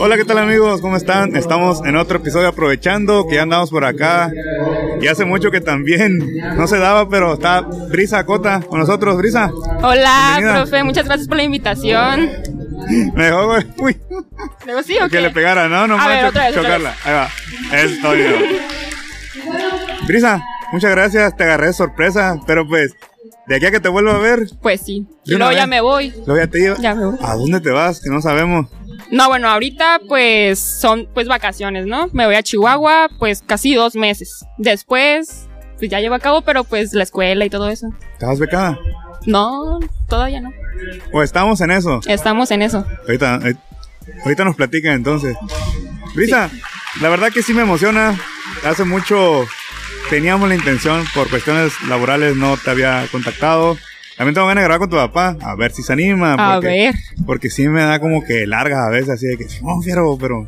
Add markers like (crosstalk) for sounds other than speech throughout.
Hola, ¿qué tal amigos? ¿Cómo están? Estamos en otro episodio aprovechando que ya andamos por acá. Y hace mucho que también no se daba, pero está Brisa Cota con nosotros. Brisa. Hola, Bienvenida. profe, muchas gracias por la invitación. Me dejó. Uy, ¿Luego sí o que qué? le pegara, ¿no? No vez, otra chocarla. Ahí va. Esto, mira. Brisa, muchas gracias. Te agarré de sorpresa, pero pues, de aquí a que te vuelva a ver, Pues sí. Y ¿De una luego ya me voy. luego ya te digo. Ya me voy. ¿A dónde te vas? Que no sabemos. No, bueno, ahorita pues son pues vacaciones, ¿no? Me voy a Chihuahua pues casi dos meses. Después pues ya llevo a cabo, pero pues la escuela y todo eso. ¿Estabas becada? No, todavía no. ¿O estamos en eso? Estamos en eso. Ahorita, ahorita- ahorita nos platican entonces. Brisa, la verdad que sí me emociona. Hace mucho teníamos la intención, por cuestiones laborales no te había contactado. También tengo ganas de grabar con tu papá, a ver si se anima. A Porque, ver. porque sí me da como que largas a veces, así de que, no, fiero, pero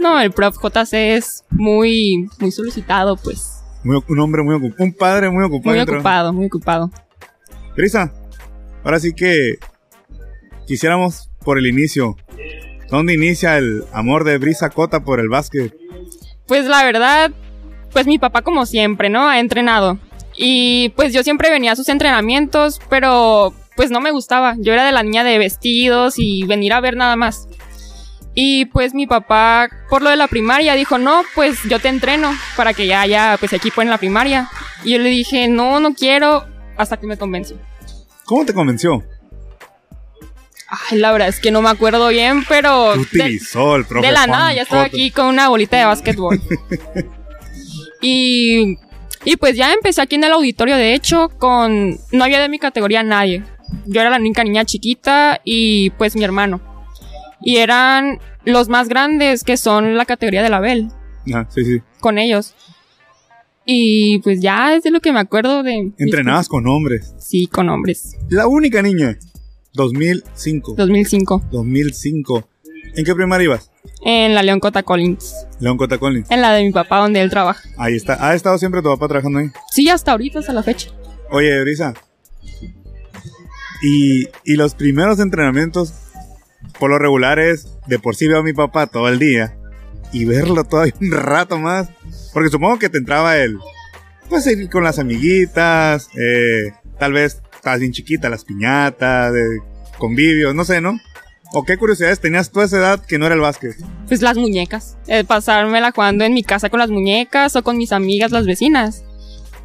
No, el prof JC es muy, muy solicitado, pues. muy- un hombre muy ocupado, un padre muy ocupado. Muy ocupado, muy ocupado. Brisa, ahora sí que quisiéramos por el inicio. ¿Dónde inicia el amor de Brisa Cota por el básquet? Pues la verdad, pues mi papá como siempre, ¿no? Ha entrenado. Y pues yo siempre venía a sus entrenamientos, pero pues no me gustaba. Yo era de la niña de vestidos y venir a ver nada más. Y pues mi papá, por lo de la primaria, dijo, no, pues yo te entreno para que ya haya pues equipo en la primaria. Y yo le dije, no, no quiero, hasta que me convenció. ¿Cómo te convenció? Ay, la verdad es que no me acuerdo bien, pero... Te de- utilizó el profe de la Juan nada, ya estaba aquí con una bolita de básquetbol. (laughs) y, y pues ya empecé aquí en el auditorio, de hecho, con... No había de mi categoría nadie. Yo era la única niña chiquita y pues mi hermano. Y eran los más grandes, que son la categoría de la Bel, Ah, sí, sí. con ellos. Y pues ya es de lo que me acuerdo de... Entrenabas con hombres. Sí, con hombres. La única niña. 2005. 2005. 2005. ¿En qué primaria ibas? En la León Cota Collins. León Cota Collins. En la de mi papá, donde él trabaja. Ahí está. ¿Ha estado siempre tu papá trabajando ahí? Sí, hasta ahorita, hasta la fecha. Oye, Brisa. Y, y los primeros entrenamientos, por lo regular es, de por sí veo a mi papá todo el día. Y verlo todavía un rato más. Porque supongo que te entraba el... Pues ir con las amiguitas. eh, tal vez estabas bien chiquita, las piñatas, de convivios, no sé, ¿no? ¿O qué curiosidades tenías tú a esa edad que no era el básquet? Pues las muñecas. Eh, pasármela jugando en mi casa con las muñecas o con mis amigas, las vecinas.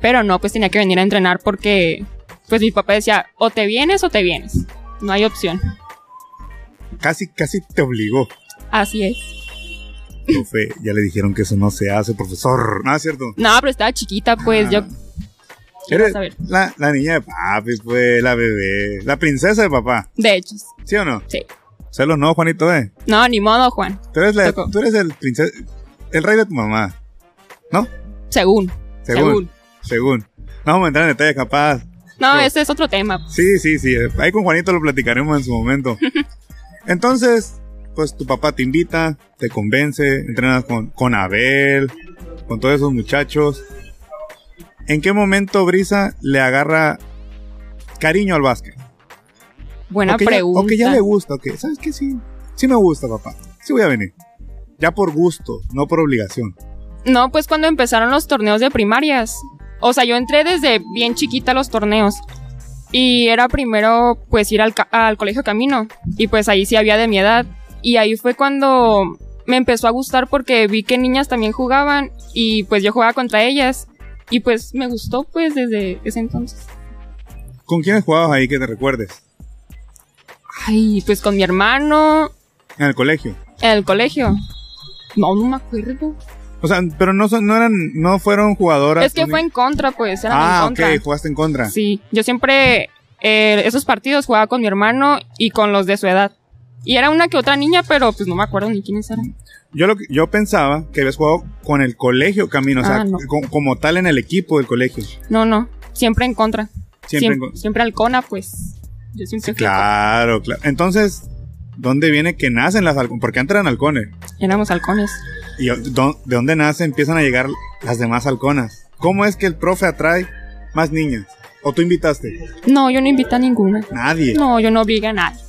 Pero no, pues tenía que venir a entrenar porque, pues mi papá decía, o te vienes o te vienes. No hay opción. Casi, casi te obligó. Así es. Profe, ya le dijeron que eso no se hace, profesor. No, es cierto. No, pero estaba chiquita, pues yo... ¿Qué Eres vas a ver? la, la niña de papi, pues, la bebé. La princesa de papá. De hecho, ¿Sí o no? sí. Celos no, Juanito, eh. No, ni modo, Juan. Tú eres, la- Tocó. tú eres el princesa, el rey de tu mamá. ¿No? Según. Según. Según. No vamos a entrar en detalle, capaz. No, ese es otro tema. Sí, sí, sí. Ahí con Juanito lo platicaremos en su momento. (laughs) Entonces, pues tu papá te invita, te convence, entrenas con, con Abel, con todos esos muchachos. ¿En qué momento Brisa le agarra cariño al básquet? Buena o que ya- pregunta. o que ya le gusta, ok. ¿Sabes qué? Sí, sí me gusta, papá. Sí voy a venir. Ya por gusto, no por obligación. No, pues cuando empezaron los torneos de primarias. O sea, yo entré desde bien chiquita a los torneos. Y era primero, pues, ir al, al colegio Camino. Y pues ahí sí había de mi edad. Y ahí fue cuando me empezó a gustar porque vi que niñas también jugaban. Y pues yo jugaba contra ellas. Y pues me gustó, pues, desde ese entonces. ¿Con quiénes jugabas ahí que te recuerdes? Ay, pues con mi hermano En el colegio. en el colegio. No, no me acuerdo. O sea, pero no son, no eran, no fueron jugadoras. Es que fue en contra, pues, eran Ah, en contra. ok, jugaste en contra. Sí, yo siempre eh, esos partidos jugaba con mi hermano y con los de su edad. Y era una que otra niña, pero pues no me acuerdo ni quiénes eran. Yo lo que- yo pensaba que habías jugado con el colegio Camino, o sea, Ah, no. como tal en el equipo del colegio. No, no, siempre en contra. Siempre en Siem- con- siempre Alcona, pues. Yo siempre fui Claro, claro. Entonces, ¿dónde viene que nacen las halcones? Porque antes eran halcones. Éramos halcones. ¿Y de dónde nace empiezan a llegar las demás halconas? ¿Cómo es que el profe atrae más niñas? ¿O tú invitaste? No, yo no invité a ninguna. Nadie. No, yo no obligué a nadie.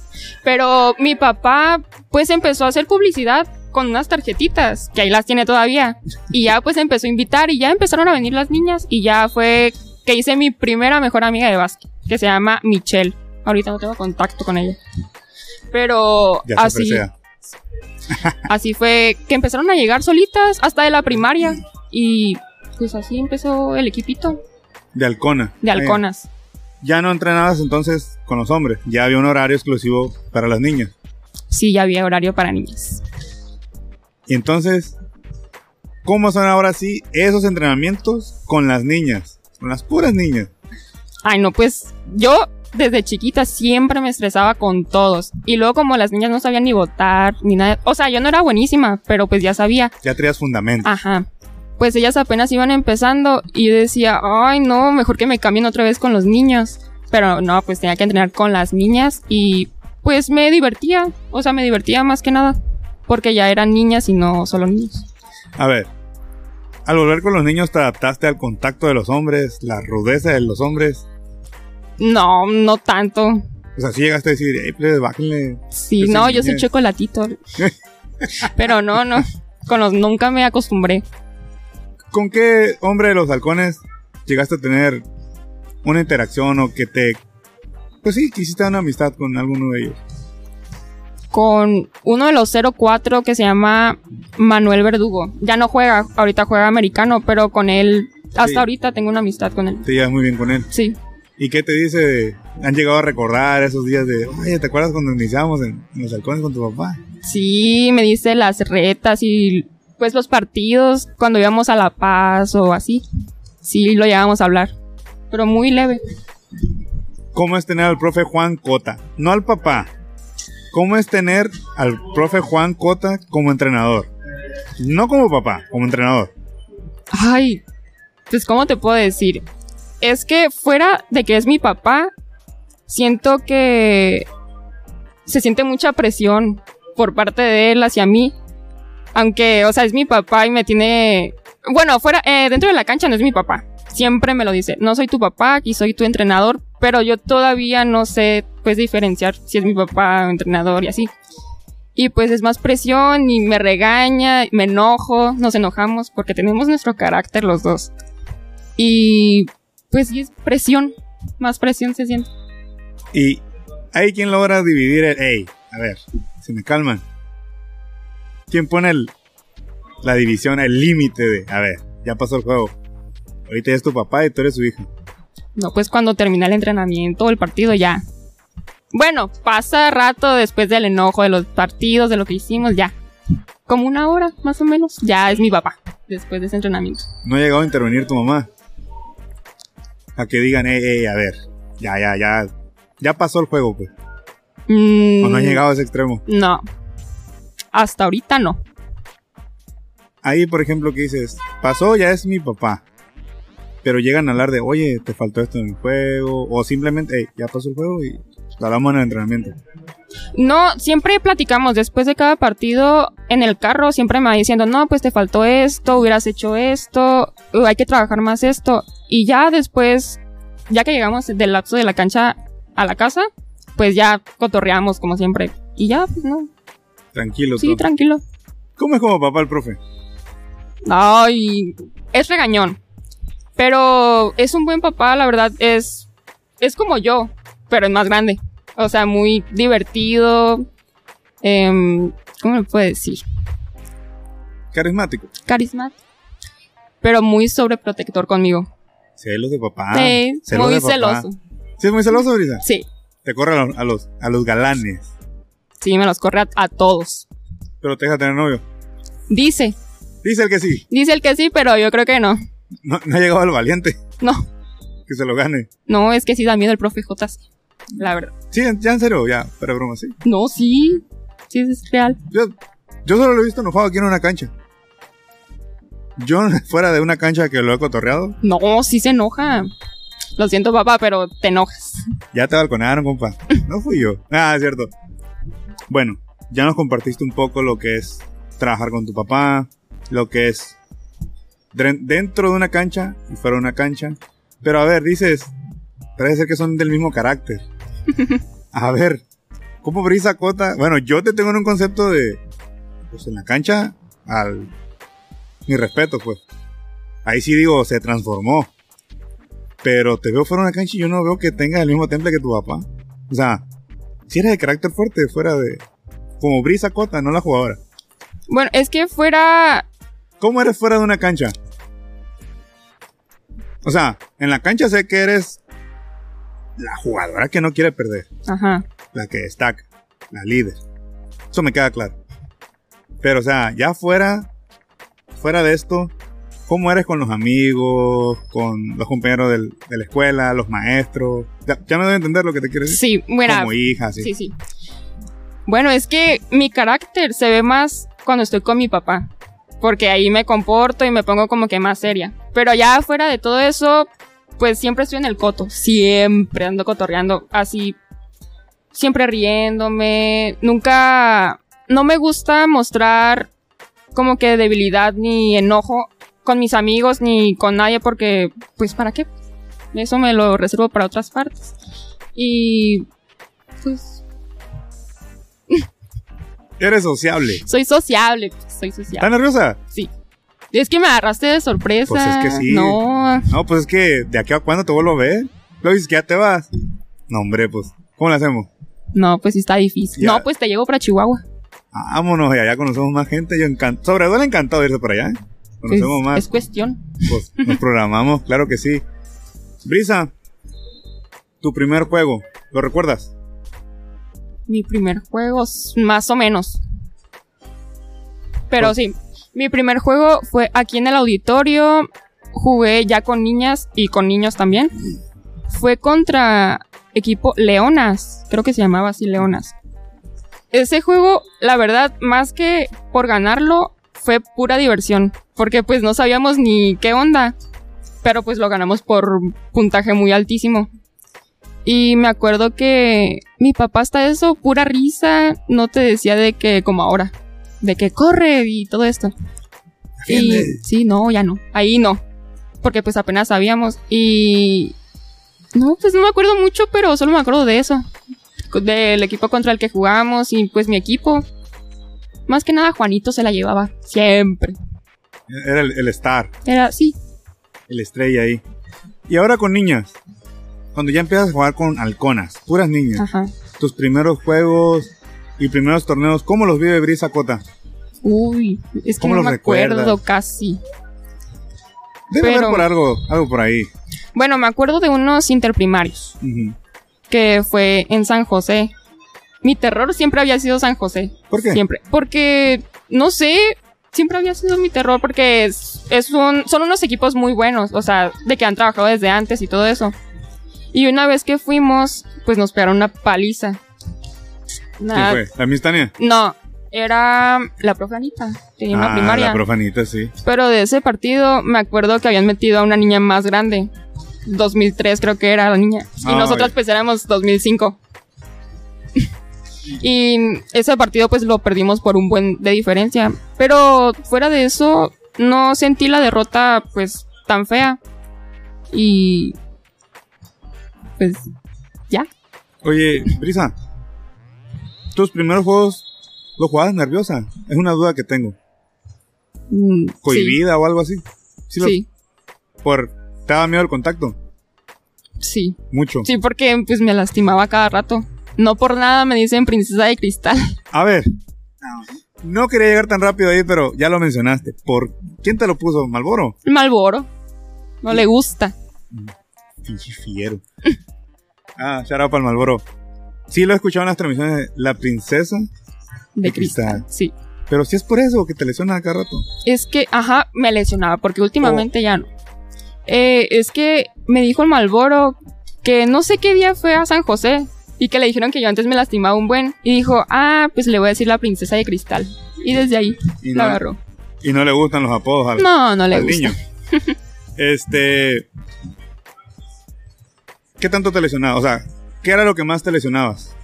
Pero mi papá, pues empezó a hacer publicidad con unas tarjetitas, que ahí las tiene todavía. Y ya pues empezó a invitar y ya empezaron a venir las niñas y ya fue que hice mi primera mejor amiga de básquet, que se llama Michelle. Ahorita no tengo contacto con ella. Pero Ya así, (laughs) así fue que empezaron a llegar solitas hasta de la primaria. Y pues así empezó el equipito De halcona. de ya. halconas. Ya no entrenabas entonces con los hombres. Ya había un horario exclusivo para las niñas. Sí, ya había horario para niñas. Y entonces, ¿cómo son ahora sí esos entrenamientos con las niñas? Con las puras niñas. Ay, no, pues yo desde chiquita siempre me estresaba con todos. Y luego como las niñas no sabían ni votar, ni nada. O sea, yo no era buenísima, pero pues ya sabía. Ya traías fundamento. Ajá. Pues ellas apenas iban empezando y yo decía, ay, no, mejor que me cambien otra vez con los niños. Pero no, pues tenía que entrenar con las niñas y pues me divertía. O sea, me divertía más que nada. Porque ya eran niñas y no solo niños. A ver, al volver con los niños te adaptaste al contacto de los hombres, la rudeza de los hombres. No, no tanto. O sea, si llegaste a decir, hey, pues, bájenle. Sí, no, yo soy chocolatito. (laughs) Pero no, no. Con los nunca me acostumbré. ¿Con qué hombre de los halcones llegaste a tener una interacción o que te... Pues sí, quisiste una amistad con alguno de ellos? Con uno de los 04 que se llama Manuel Verdugo. Ya no juega, ahorita juega americano, pero con él, hasta Sí. ahorita tengo una amistad con él. Te llevas muy bien con él. Sí. ¿Y qué te dice? ¿Han llegado a recordar esos días de, oye, ¿te acuerdas cuando iniciamos en, en los halcones con tu papá? Sí, me dice las retas y pues los partidos cuando íbamos a La Paz o así. Sí, lo llevábamos a hablar. Pero muy leve. ¿Cómo es tener al profe Juan Cota? No al papá. ¿Cómo es tener al profe Juan Cota como entrenador? No como papá, como entrenador. Ay, pues ¿cómo te puedo decir? Es que fuera de que es mi papá, siento que se siente mucha presión por parte de él hacia mí. Aunque, o sea, es mi papá y me tiene... Bueno, fuera, eh, dentro de la cancha no es mi papá. Siempre me lo dice. No soy tu papá y soy tu entrenador, pero yo todavía no sé, pues, diferenciar si es mi papá o entrenador y así. Y pues es más presión y me regaña, me enojo, nos enojamos porque tenemos nuestro carácter los dos. Y pues sí es presión, más presión se siente. Y hay quien logra dividir el, hey, a ver, se me calman. ¿Quién pone el, la división, el límite de, a ver, ya pasó el juego. Ahorita ya es tu papá y tú eres su hija. No, pues cuando termina el entrenamiento o el partido ya. Bueno, pasa rato después del enojo de los partidos, de lo que hicimos, ya. Como una hora, más o menos. Ya es mi papá, después de ese entrenamiento. No ha llegado a intervenir tu mamá. A que digan, hey, hey, a ver, ya, ya, ya, ya pasó el juego, pues. Mm, O no ha llegado a ese extremo. No. Hasta ahorita no. Ahí, por ejemplo, que dices, pasó, ya es mi papá. Pero llegan a hablar de, oye, te faltó esto en el juego. O simplemente, hey, ya pasó el juego y lo hablamos en el entrenamiento. No, siempre platicamos después de cada partido en el carro, siempre me va diciendo, no, pues te faltó esto, hubieras hecho esto, uh, hay que trabajar más esto. Y ya después, ya que llegamos del lapso de la cancha a la casa, pues ya cotorreamos como siempre. Y ya, pues no, Tranquilo. sí, todo. tranquilo. ¿Cómo es como papá el profe? Ay, es regañón. Pero es un buen papá, la verdad, es, es como yo, pero es más grande. O sea, muy divertido. em, ¿Cómo me puede decir? Carismático. Carismático. Pero muy sobreprotector conmigo. Celos de papá. sí, celos muy de papá. celoso. ¿Sí es muy celoso, Brisa? Sí, Te corre a los, a los, a los galanes. sí, me los corre a, a todos. Pero te deja tener novio. Dice, Dice el que sí. dice el que sí, pero yo creo que no. No, no ha llegado al valiente. No, Que se lo gane. no, es que sí da miedo el profe J. La verdad. Sí, ya en serio, ya, pero broma, sí. No, sí, sí es real. Yo, yo solo lo he visto enojado aquí en una cancha. Yo (laughs) fuera de una cancha que lo he cotorreado, No, sí se enoja. Lo siento, papá, pero te enojas. ya te balconearon, compa. (laughs) No fui yo. Ah, es cierto. Bueno, ya nos compartiste un poco lo que es trabajar con tu papá, lo que es dentro de una cancha y fuera de una cancha. Pero a ver, dices, parece ser que son del mismo carácter. A ver, ¿Cómo Brisa Cota? Bueno, yo te tengo en un concepto de. Pues en la cancha, al. Mi respeto, pues. Ahí sí digo, se transformó. Pero te veo fuera de una cancha y yo no veo que tengas el mismo temple que tu papá. O sea, si eres de carácter fuerte, fuera de. Como Brisa Cota, no la jugadora. Bueno, es que fuera. ¿Cómo eres fuera de una cancha? O sea, en la cancha sé que eres la jugadora que no quiere perder, Ajá. la que destaca, la líder. Eso me queda claro. Pero, o sea, ya fuera, fuera de esto, ¿cómo eres con los amigos, con los compañeros del- de la escuela, los maestros? Ya, ya me doy a entender lo que te quiero decir. Sí, mira. Como hija, sí. Sí, sí. Bueno, es que mi carácter se ve más cuando estoy con mi papá. Porque ahí me comporto y me pongo como que más seria. Pero ya fuera de todo eso, pues siempre estoy en el coto. Siempre ando cotorreando así. Siempre riéndome. Nunca. No me gusta mostrar como que debilidad ni enojo con mis amigos ni con nadie porque, pues, ¿para qué? Eso me lo reservo para otras partes. Y. Pues. Eres sociable. Soy sociable, pues, soy ¿Estás sociable. nerviosa? Sí. Es que me agarraste de sorpresa. Pues es que sí. No, No, pues es que de aquí a cuándo te vuelvo a ver. Luego dices que ya te vas. No, hombre, pues, ¿cómo le hacemos? no, pues sí está difícil. Ya. No, pues te llevo para Chihuahua. Vámonos, y allá conocemos más gente. Yo encanto, sobre todo le encantado irse para allá. ¿eh? Pues, Conocemos más. Es cuestión. Pues nos programamos, (laughs) claro que sí. Brisa, tu primer juego, ¿lo recuerdas? Mi primer juego, más o menos. Pero Pues- sí, mi primer juego fue aquí en el auditorio. Jugué ya con niñas y con niños también. Fue contra equipo Leonas, creo que se llamaba así Leonas. Ese juego, la verdad, más que por ganarlo, fue pura diversión. Porque pues no sabíamos ni qué onda. Pero pues lo ganamos por puntaje muy altísimo. Y me acuerdo que mi papá hasta eso, pura risa, no te decía de que como ahora, de que corre y todo esto. Y sí, no, ya no, ahí no, porque pues apenas sabíamos y no, pues no me acuerdo mucho, pero solo me acuerdo de eso, del equipo contra el que jugamos y pues mi equipo. Más que nada Juanito se la llevaba siempre. Era el, el star, Era sí, el estrella ahí. Y ahora con niñas, cuando ya empiezas a jugar con halconas, puras niñas, ajá. tus primeros juegos y primeros torneos, ¿cómo los vive Brisa Cota? Uy, es que ¿Cómo no me acuerdo casi. Debe Pero- haber por algo, algo por ahí. Bueno, me acuerdo de unos interprimarios. Que fue en San José. Mi terror siempre había sido San José. ¿Por qué? Siempre. Porque, no sé, siempre había sido mi terror porque es, es un, son unos equipos muy buenos, o sea, de que han trabajado desde antes y todo eso. Y una vez que fuimos, pues nos pegaron una paliza. ¿Quién Una- fue? ¿La Miss Tania? No, era la profanita. Tenía una Ah, primaria. la profanita, sí. Pero de ese partido me acuerdo que habían metido a una niña más grande. 2003 creo que era la niña. Y Ah, nosotros pues éramos 2005. (laughs) y ese partido pues lo perdimos por un buen de diferencia. Pero fuera de eso no sentí la derrota pues tan fea. Y pues ya. Oye, Brisa, tus primeros juegos los jugabas nerviosa. Es una duda que tengo. Mm, sí, ¿Cohibida o algo así? Sí. lo- sí, Por, ¿Te daba miedo el contacto? sí. Mucho. Sí, porque pues me lastimaba cada rato. No por nada me dicen princesa de cristal. (laughs) A ver. No quería llegar tan rápido ahí, pero ya lo mencionaste. ¿Por quién te lo puso? ¿Malboro? Malboro. No le gusta. Fiero. ah, shout out para el Malboro. Sí lo he escuchado en las transmisiones de La Princesa, De De cristal. cristal. Sí. pero si es por eso que te lesionas a cada rato. Es que, ajá, me lesionaba porque últimamente ya no. Eh, es que me dijo el Malboro que no sé qué día fue a San José y que le dijeron que yo antes me lastimaba un buen y dijo, ah, pues le voy a decir la princesa de cristal. Y desde ahí Y lo no, agarró. y no le gustan los apodos al, No, no le al gusta. niño. (laughs) este. ¿Qué tanto te lesionabas? O sea, ¿qué era lo que más te lesionabas?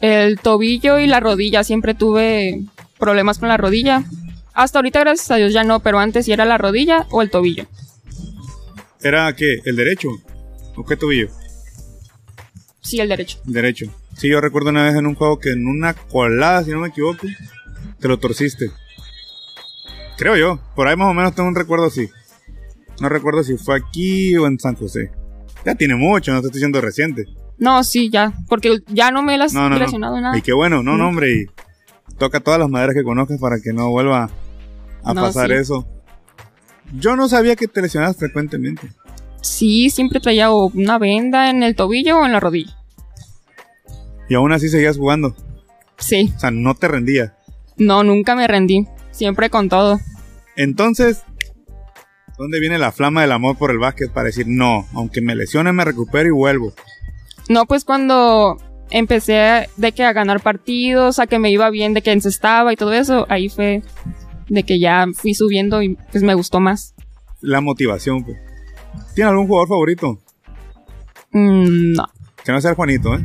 El tobillo y la rodilla, siempre tuve problemas con la rodilla. Hasta ahorita, gracias a Dios, ya no, pero antes sí era la rodilla o el tobillo. ¿Era qué? ¿El derecho? ¿O qué tobillo? Sí, el derecho. El derecho. Sí, yo recuerdo una vez en un juego que en una colada, si no me equivoco, te lo torciste. Creo yo. Por ahí más o menos tengo un recuerdo así. No recuerdo si fue aquí o en San José. Ya tiene mucho, no te estoy diciendo reciente. No, sí, ya. Porque ya no me las he No, no, lesionado no. nada. Y qué bueno, no, no, hombre. Y toca todas las maderas que conozcas para que no vuelva a pasar sí. eso. Yo no sabía que te lesionabas frecuentemente. Sí, siempre traía una venda en el tobillo o en la rodilla. Y aún así seguías jugando. Sí. O sea, no te rendías. No, nunca me rendí. Siempre con todo. Entonces, ¿dónde viene la flama del amor por el básquet para decir no? Aunque me lesione, me recupero y vuelvo. No, pues cuando empecé de que a ganar partidos, a que me iba bien, de que encestaba y todo eso, ahí fue de que ya fui subiendo y pues me gustó más. La motivación, pues. ¿Tiene algún jugador favorito? Mm, no. Que no sea el Juanito, ¿eh?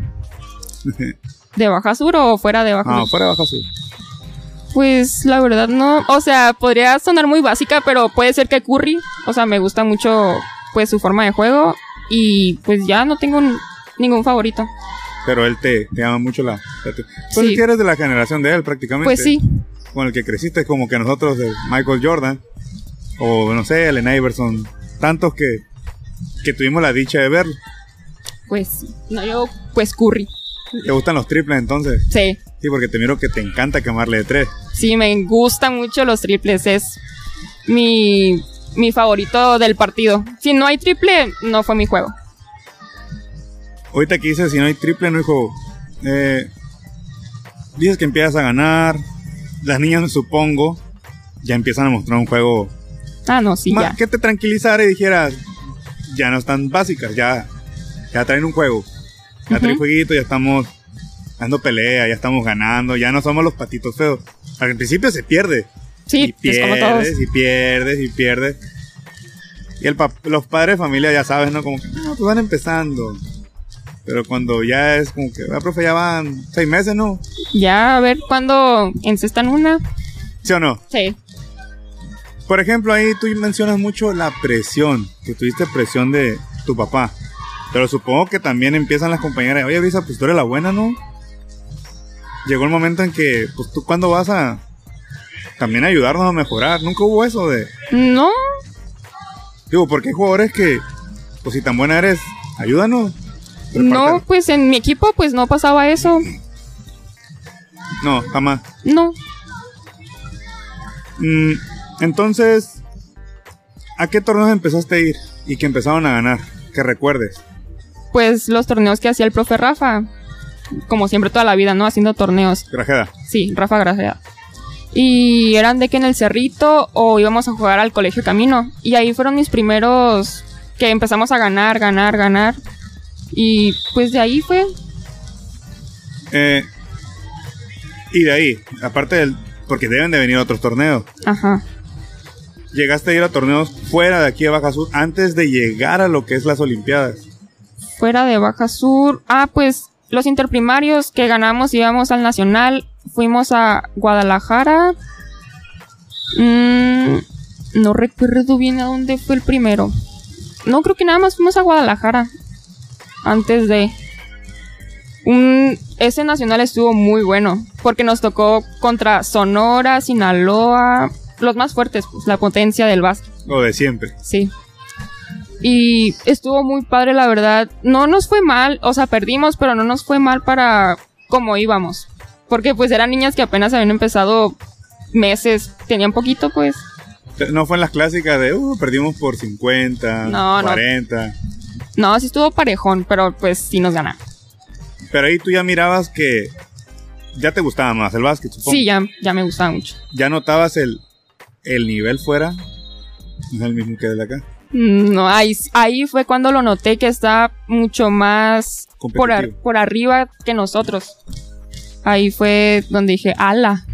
¿De Baja Sur o fuera de Baja Ah, Sur? fuera de Baja Sur. Pues la verdad no. O sea, podría sonar muy básica, pero puede ser que Curry. O sea, me gusta mucho pues su forma de juego. Y pues ya no tengo n- ningún favorito. Pero él te, te llama mucho la... la te- Pues Sí. eres de la generación de él prácticamente. Pues sí. Con el que creciste como que nosotros de Michael Jordan. O no sé, Allen Iverson. Tantos que, que tuvimos la dicha de verlo. Pues sí. No, yo pues Curry. ¿Te gustan los triples entonces? Sí. Sí, porque te miro que te encanta quemarle de tres. Sí, me gustan mucho los triples. Es mi, mi favorito del partido. Si no hay triple, no fue mi juego. Ahorita que dices, si no hay triple, no hay juego. Eh, dices que empiezas a ganar. Las niñas, supongo, ya empiezan a mostrar un juego Ah, no, sí, más ya. que te tranquilizara y dijeras, ya no están básicas, ya, ya traen un juego. Ya traen Ujú. jueguito, ya estamos dando pelea, ya estamos ganando, ya no somos los patitos feos. Al principio se pierde. Sí, y pues como todos. pierdes, y pierdes, y pierdes. Y el pap- los padres de familia ya sabes, ¿no? Como que, no, pues van empezando. Pero cuando ya es como que, ah, profe, ya van seis meses, ¿no? Ya, a ver cuándo encestan una. ¿Sí o no? Sí. Por ejemplo, ahí tú mencionas mucho la presión, que tuviste presión de tu papá. Pero supongo que también empiezan las compañeras, oye, Brisa, pues tú eres la buena, ¿no? Llegó el momento en que, pues tú cuando vas a también ayudarnos a mejorar. Nunca hubo eso de, No, digo, porque hay jugadores que, pues si tan buena eres, ayúdanos. No, pues en mi equipo pues no pasaba eso. No, jamás. No. Mm, entonces, ¿a qué torneos empezaste a ir y que empezaron a ganar? Que recuerdes. Pues los torneos que hacía el profe Rafa. Como siempre toda la vida, ¿no? Haciendo torneos. Grajeda. Sí, Rafa Grajeda. Y eran de que en el Cerrito o íbamos a jugar al Colegio Camino. Y ahí fueron mis primeros que empezamos a ganar, ganar, ganar. Y pues de ahí fue. Eh, y de ahí, aparte del. Porque deben de venir otros torneos. Ajá. Llegaste a ir a torneos fuera de aquí de Baja Sur antes de llegar a lo que es las Olimpiadas. Fuera de Baja Sur. Ah, pues los interprimarios que ganamos íbamos al Nacional. Fuimos a Guadalajara. Mm, no recuerdo bien a dónde fue el primero. No, creo que nada más fuimos a Guadalajara. Antes de. Un, ese nacional estuvo muy bueno. Porque nos tocó contra Sonora, Sinaloa. Los más fuertes, pues la potencia del básquet. Lo de siempre. Sí. Y estuvo muy padre, la verdad. No nos fue mal, o sea, perdimos, pero no nos fue mal para como íbamos. Porque pues eran niñas que apenas habían empezado meses, tenían poquito, pues. No fue en las clásicas de, uh, perdimos por 50, No, no. 40. No, sí estuvo parejón, pero pues sí nos ganaron. Pero ahí tú ya mirabas que ya te gustaba más el básquet, supongo. Sí, ya, ya me gustaba mucho. Ya notabas el, el nivel fuera. No es el mismo que el de acá. Mm, No, ahí, ahí fue cuando lo noté que está mucho más por, ar- por arriba que nosotros. Ahí fue donde dije, ala.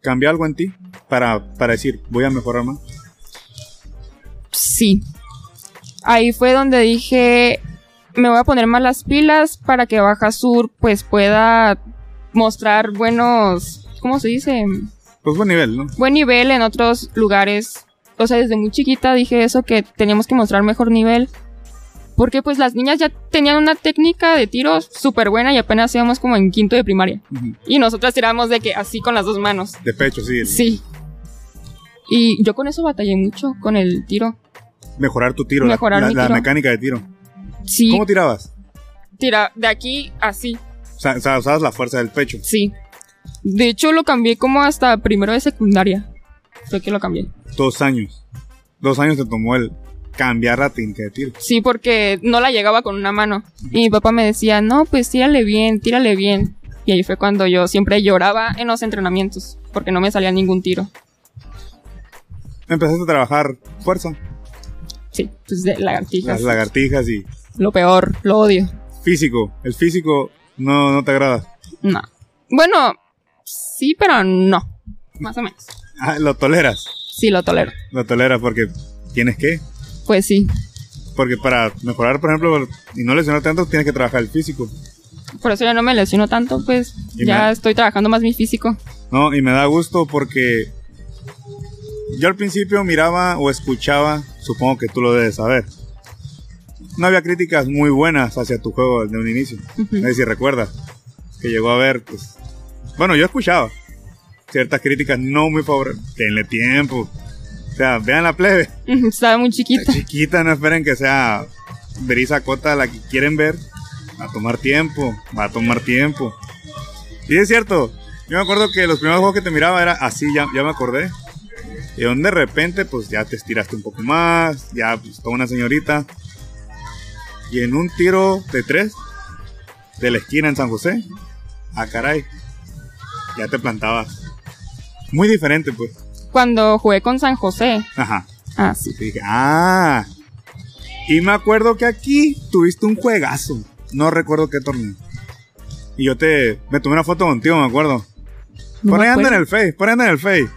¿Cambió algo en ti para, para decir, voy a mejorar más? Sí. Ahí fue donde dije, me voy a poner más las pilas para que Baja Sur pues pueda mostrar buenos, ¿cómo se dice? Pues buen nivel, ¿no? Buen nivel en otros lugares. O sea, desde muy chiquita dije eso, que teníamos que mostrar mejor nivel. Porque pues las niñas ya tenían una técnica de tiro súper buena y apenas íbamos como en quinto de primaria. Y nosotras tirábamos de que así con las dos manos. De pecho, sí. Sí. Y yo con eso batallé mucho, con el tiro. Mejorar tu tiro, la- Mejorar la, mi la tiro. mecánica de tiro. Sí, ¿Cómo tirabas? tira de aquí así. O sea, o sea, usabas la fuerza del pecho. Sí. De hecho, lo cambié como hasta primero de secundaria. Fue que lo cambié. Dos años. Dos años te tomó el cambiar la técnica de tiro. Sí, porque no la llegaba con una mano. Y mi papá me decía, no, pues tírale bien, tírale bien. Y ahí fue cuando yo siempre lloraba en los entrenamientos, porque no me salía ningún tiro. Empezaste a trabajar fuerza, Sí, pues de lagartijas. las lagartijas y Lo peor, lo odio. físico. El físico no, no te agrada. No. Bueno, sí, pero no. Más o menos. Ah, lo toleras. Sí, lo tolero. Lo toleras porque tienes que. Pues sí. Porque para mejorar, por ejemplo, y no lesionar tanto, tienes que trabajar el físico. Por eso ya no me lesiono tanto, pues Y ya me- estoy trabajando más mi físico. No, y me da gusto porque yo al principio miraba o escuchaba, supongo que tú lo debes saber. No había críticas muy buenas hacia tu juego desde un inicio. No sé si recuerdas que llegó a ver, pues. Bueno, yo escuchaba ciertas críticas no muy favorables. Denle tiempo. O sea, vean la plebe. Estaba muy chiquita. Chiquita, no esperen que sea Brisa Cota la que quieren ver. Va a tomar tiempo, va a tomar tiempo. Y es cierto, yo me acuerdo que los primeros juegos que te miraba era así, ya, ya me acordé. Y donde de repente, pues ya te estiraste un poco más, ya pues toda una señorita. Y en un tiro de tres, de la esquina en San José, ah caray, ya te plantabas. Muy diferente, pues. Cuando jugué con San José. Ajá. Ah, sí. Y dije, ah. Y me acuerdo que aquí tuviste un juegazo. No recuerdo qué torneo. Y yo te. Me tomé una foto contigo, me acuerdo. No por me ahí anda en el Face, por ahí anda en el Face.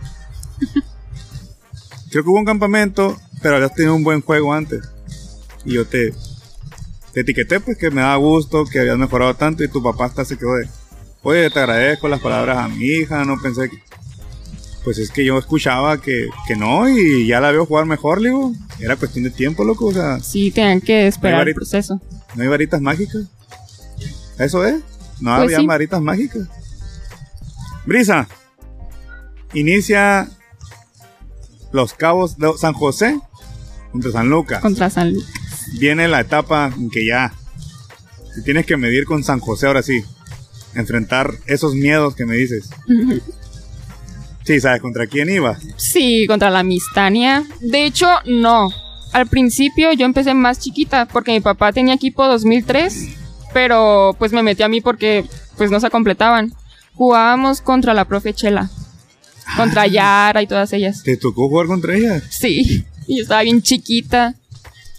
Creo que hubo un campamento, pero habías tenido un buen juego antes. Y yo te. Te etiqueté, pues que me daba gusto, que habías mejorado tanto. Y tu papá hasta se quedó de. Oye, te agradezco las palabras a mi hija, no pensé que. Pues es que yo escuchaba que, que no, y ya la veo jugar mejor, le digo. Era cuestión de tiempo, loco, o sea. Sí, tenían que esperar el proceso. No hay varitas mágicas. Eso es. No Pues había sí. varitas mágicas. Brisa. Inicia los cabos de San José contra San Lucas. Contra San Lucas. Viene la etapa en que ya te tienes que medir con San José ahora sí. Enfrentar esos miedos que me dices. Sí, ¿sabes contra quién iba? Sí, contra la Mistania. De hecho, no. Al principio yo empecé más chiquita porque mi papá tenía equipo 2003, pero pues me metí a mí porque pues no se completaban. Jugábamos contra la profe Chela, contra Yara y todas ellas. ¿Te tocó jugar contra ella? Sí, y yo estaba bien chiquita.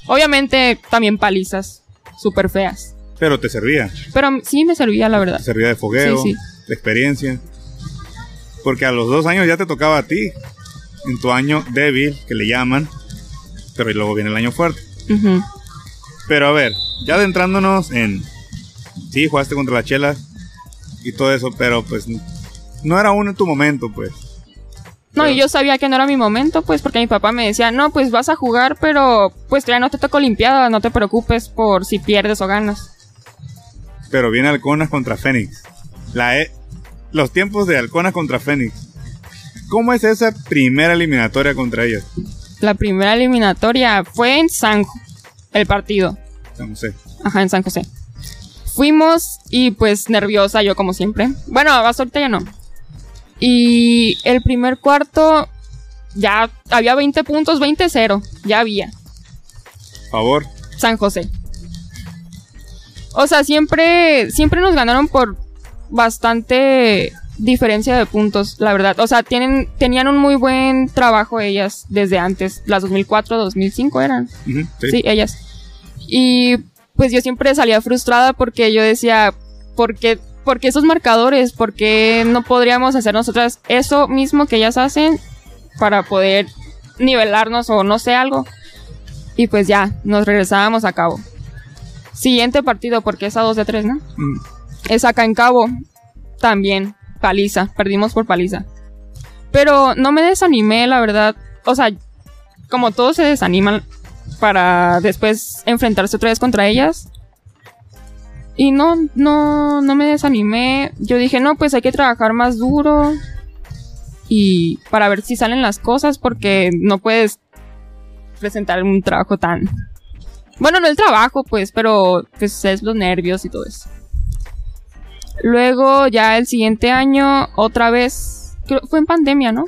Obviamente también palizas, súper feas. Pero te servía. Pero sí me servía, la verdad. Te servía de fogueo, Sí, sí. de experiencia. Porque a los dos años ya te tocaba a ti. En tu año débil, que le llaman. Pero luego viene el año fuerte. Pero a ver, ya adentrándonos en. Sí, jugaste contra la chela y todo eso, pero pues no era uno en tu momento, pues. No, y yo sabía que no era mi momento, pues, porque mi papá me decía, no, pues vas a jugar, pero pues ya no te toca Olimpiada, no te preocupes por si pierdes o ganas. Pero viene Halconas contra Fénix. La e- los tiempos de Halconas contra Fénix. ¿Cómo es esa primera eliminatoria contra ellos? La primera eliminatoria fue en San el partido. No sé. Ajá, en San José. Fuimos y pues nerviosa yo como siempre. Bueno, hasta ahorita ya no. Y el primer cuarto ya había 20 puntos, 20-0. Ya había. Favor. San José. O sea, siempre, siempre nos ganaron por bastante diferencia de puntos, la verdad. O sea, tienen, tenían un muy buen trabajo ellas desde antes. Las 2004, 2005 eran. Ujú, sí. Sí, ellas. Y pues yo siempre salía frustrada porque yo decía, ¿por qué, por qué esos marcadores? ¿Por qué no podríamos hacer nosotras eso mismo que ellas hacen para poder nivelarnos o no sé algo? Y pues ya, nos regresábamos a cabo. Siguiente partido, porque es a 2 de 3, ¿no? Mm, Es acá en Cabo. También, paliza. Perdimos por paliza. Pero no me desanimé, la verdad. O sea, como todos se desaniman, para después enfrentarse otra vez contra ellas. Y no, no, no me desanimé. Yo dije, no, pues hay que trabajar más duro. Y para ver si salen las cosas, porque no puedes presentar un trabajo tan... Bueno, no el trabajo, pues, pero pues es los nervios y todo eso. Luego, ya el siguiente año, otra vez, creo, fue en pandemia, ¿no?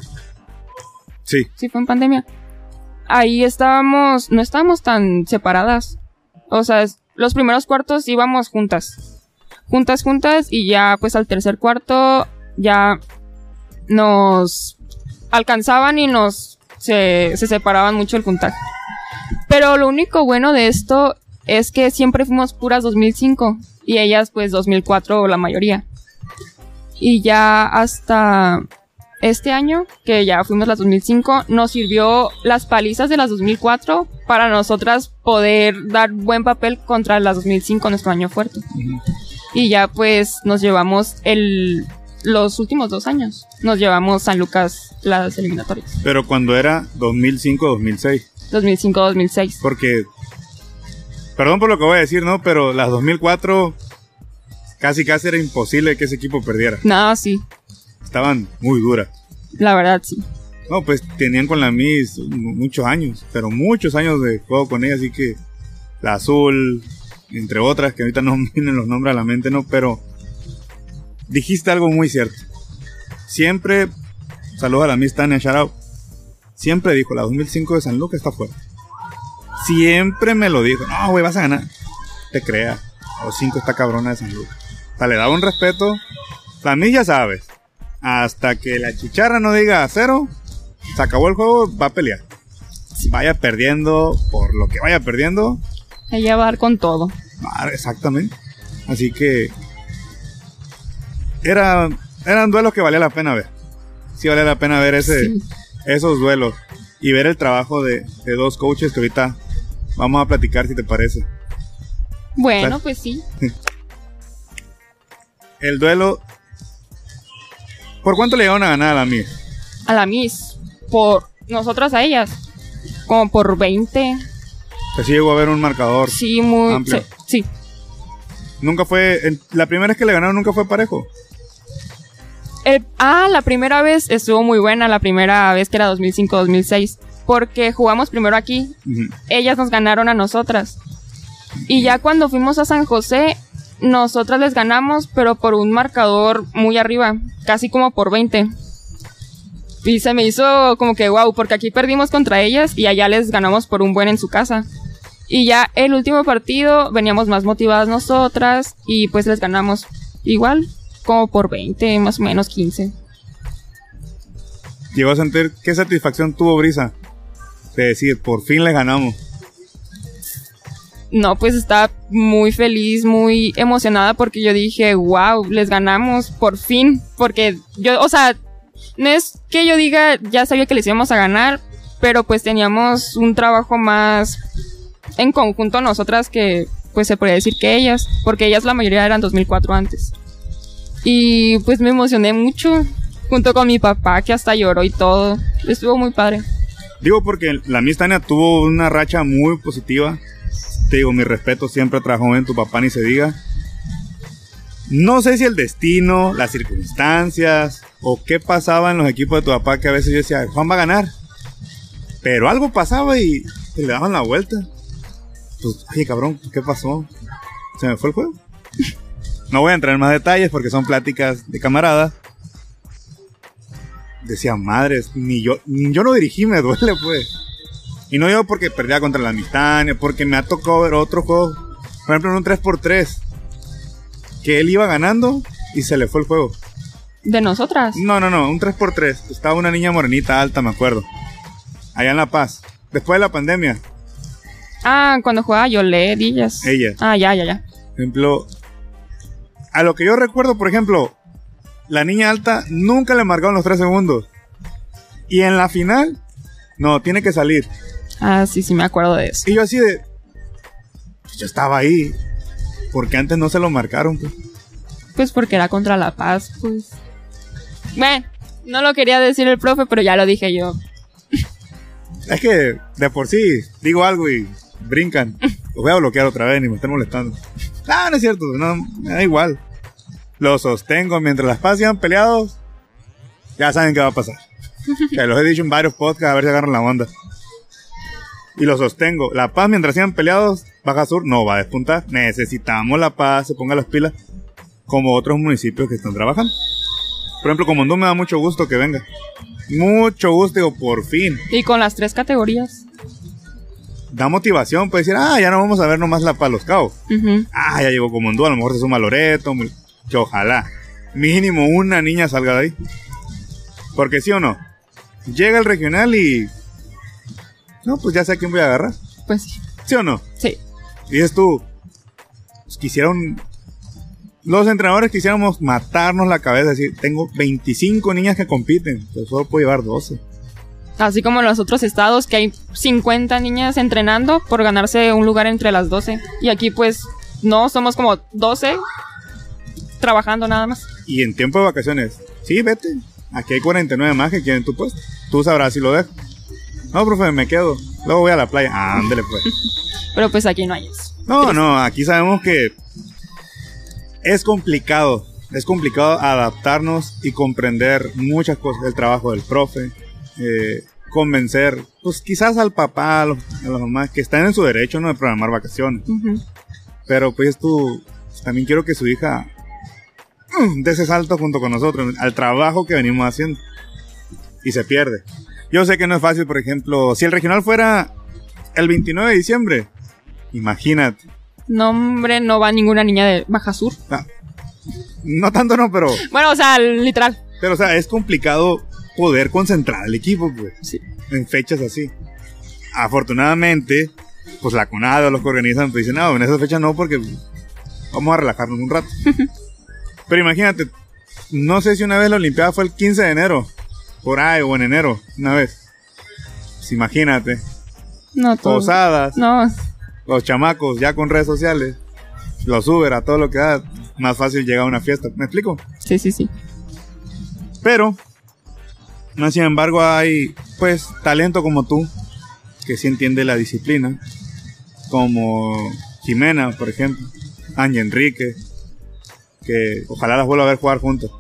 Sí. Sí, fue en pandemia. Ahí estábamos, no estábamos tan separadas. O sea, es- los primeros cuartos íbamos juntas. Juntas, juntas, y ya pues al tercer cuarto ya nos alcanzaban y nos se, se separaban mucho el puntaje. Pero lo único bueno de esto es que siempre fuimos puras 2005 y ellas pues 2004 la mayoría. Y ya hasta este año, que ya fuimos las 2005, nos sirvió las palizas de las 2004 para nosotras poder dar buen papel contra las 2005, nuestro año fuerte. Y ya pues nos llevamos el, los últimos dos años, nos llevamos San Lucas las eliminatorias. Pero cuando era 2005-2006. 2005-2006. Porque, perdón por lo que voy a decir, ¿no? Pero las 2004 casi casi era imposible que ese equipo perdiera. No, sí, Estaban muy duras. la verdad sí. No, pues tenían con la Miss muchos años, pero muchos años de juego con ella, así que la azul, entre otras, que ahorita no (laughs) me vienen los nombres a la mente, ¿no? Pero dijiste algo muy cierto. Siempre, saludos a la Miss Tania Shout Siempre dijo, la 2005 de San Lucas está fuerte. Siempre me lo dijo, no, güey, vas a ganar. Te creas, la 5 está cabrona de San Lucas. O sea, le daba un respeto. La Miss ya sabes, hasta que la chicharra no diga cero, se acabó el juego, va a pelear. Vaya perdiendo por lo que vaya perdiendo, Ella va a dar con todo. Ah, exactamente. Así que era, eran duelos que valía la pena ver. Sí valía la pena ver ese, Sí. esos duelos y ver el trabajo de, de dos coaches que ahorita vamos a platicar si te parece. Bueno, pues sí. (laughs) El duelo... ¿Por cuánto le llegaron a ganar a la mía? A la Miss. Por nosotras a ellas. Como por 20. Que sí llegó a haber un marcador. Sí, muy. Amplio. Sí. sí. Nunca fue... la primera vez que le ganaron nunca fue parejo. El- ah, la primera vez estuvo muy buena. La primera vez que era 2005-2006. Porque jugamos primero aquí. Ellas nos ganaron a nosotras. Y ya cuando fuimos a San José, nosotras les ganamos, pero por un marcador muy arriba. Casi como por 20. Y se me hizo como que wow, porque aquí perdimos contra ellas y allá les ganamos por un buen en su casa. Y ya el último partido veníamos más motivadas nosotras y pues les ganamos igual, como por 20, más o menos 15. Llegó a sentir qué satisfacción tuvo Brisa de decir, por fin le ganamos. No, pues estaba muy feliz, muy emocionada porque yo dije, wow, les ganamos por fin. Porque yo, o sea, no es que yo diga, ya sabía que les íbamos a ganar, pero pues teníamos un trabajo más en conjunto nosotras que, pues se podría decir que ellas, porque ellas la mayoría eran 2004 antes. Y pues me emocioné mucho, junto con mi papá que hasta lloró y todo. Estuvo muy padre. Digo porque la Miss Tania tuvo una racha muy positiva. Digo, mi respeto, siempre trabajó en tu papá, ni se diga. No sé si el destino, las circunstancias o qué pasaba en los equipos de tu papá que a veces yo decía, Juan va a ganar. Pero algo pasaba y le daban la vuelta. Pues, oye cabrón, ¿qué pasó? ¿Se me fue el juego? No voy a entrar en más detalles porque son pláticas de camaradas. Decía, madres, ni yo, ni yo no dirigí, me duele, pues. Y no yo porque perdía contra la Mistania, porque me ha tocado ver otro juego. Por ejemplo, en un 3x3. Que él iba ganando y se le fue el juego. De nosotras. No, no, no, un 3x3. Estaba una niña morenita alta, me acuerdo. Allá en La Paz. Después de la pandemia. Ah, cuando jugaba Yolé, Díaz. Ella. Ah, ya, ya, ya. Por ejemplo, a lo que yo recuerdo, por ejemplo, la niña alta nunca le marcaron los 3 segundos. Y en la final, no, tiene que salir. Ah, sí, sí, me acuerdo de eso. Y yo así de. pues yo estaba ahí. Porque antes no se lo marcaron, pues. Pues porque era contra La Paz, pues. Bueno, no lo quería decir el profe, pero ya lo dije yo. Es que de por sí digo algo y brincan. (laughs) Los voy a bloquear otra vez ni me están molestando. Ah, no es cierto, no, me da igual. Lo sostengo mientras las paz sigan peleados. Ya saben qué va a pasar. (laughs) Que los he dicho en varios podcasts a ver si agarran la onda. Y lo sostengo. La paz mientras sigan peleados, Baja Sur no va a despuntar. Necesitamos la paz, se ponga las pilas. Como otros municipios que están trabajando. Por ejemplo, Comondú me da mucho gusto que venga. Mucho gusto, digo, por fin. Y con las tres categorías. Da motivación, puede decir, ah, ya no vamos a ver nomás la Palos Cabos. Ujú. Ah, ya llegó Comondú, a lo mejor se suma Loreto. ojalá. Mínimo una niña salga de ahí. Porque sí o no. Llega el regional y. No, pues ya sé a quién voy a agarrar. Pues sí. ¿Sí o no? Sí. Y dices tú, pues quisieron, los entrenadores quisiéramos matarnos la cabeza, decir, tengo 25 niñas que compiten, pero solo puedo llevar 12. Así como en los otros estados que hay 50 niñas entrenando por ganarse un lugar entre las 12. Y aquí pues no, somos como 12 trabajando nada más. Y en tiempo de vacaciones, sí, vete, aquí hay 49 más que quieren tu puesto, tú sabrás si lo dejo. No, profe, me quedo, luego voy a la playa, ándale pues. (laughs) Pero pues aquí no hay eso. No, no, aquí sabemos que es complicado, es complicado adaptarnos y comprender muchas cosas del trabajo del profe, eh, convencer, pues quizás al papá, a, los, a las mamás que están en su derecho ¿no? de programar vacaciones, pero pues tú, también quiero que su hija mm, dé ese salto junto con nosotros al trabajo que venimos haciendo y se pierde. Yo sé que no es fácil, por ejemplo, si el regional fuera el 29 de diciembre, imagínate. No, hombre, no va ninguna niña de Baja Sur. Ah, No tanto no, pero, Bueno, o sea, literal. pero o sea, es complicado poder concentrar al equipo, pues, Sí. en fechas así. Afortunadamente, pues la CONADA los que organizan, pues dicen, no, en esa fecha no, porque vamos a relajarnos un rato. (laughs) pero imagínate, no sé si una vez la Olimpiada fue el 15 de enero, por ahí, o en enero, una vez. Pues imagínate, No, todo. posadas, No, los chamacos ya con redes sociales, los Uber, a todo lo que da, más fácil llegar a una fiesta. ¿Me explico? sí, sí, sí. Pero, no sin embargo, hay pues talento como tú, que sí entiende la disciplina, como Jimena, por ejemplo, Ángel Enrique, que ojalá las vuelva a ver jugar juntos.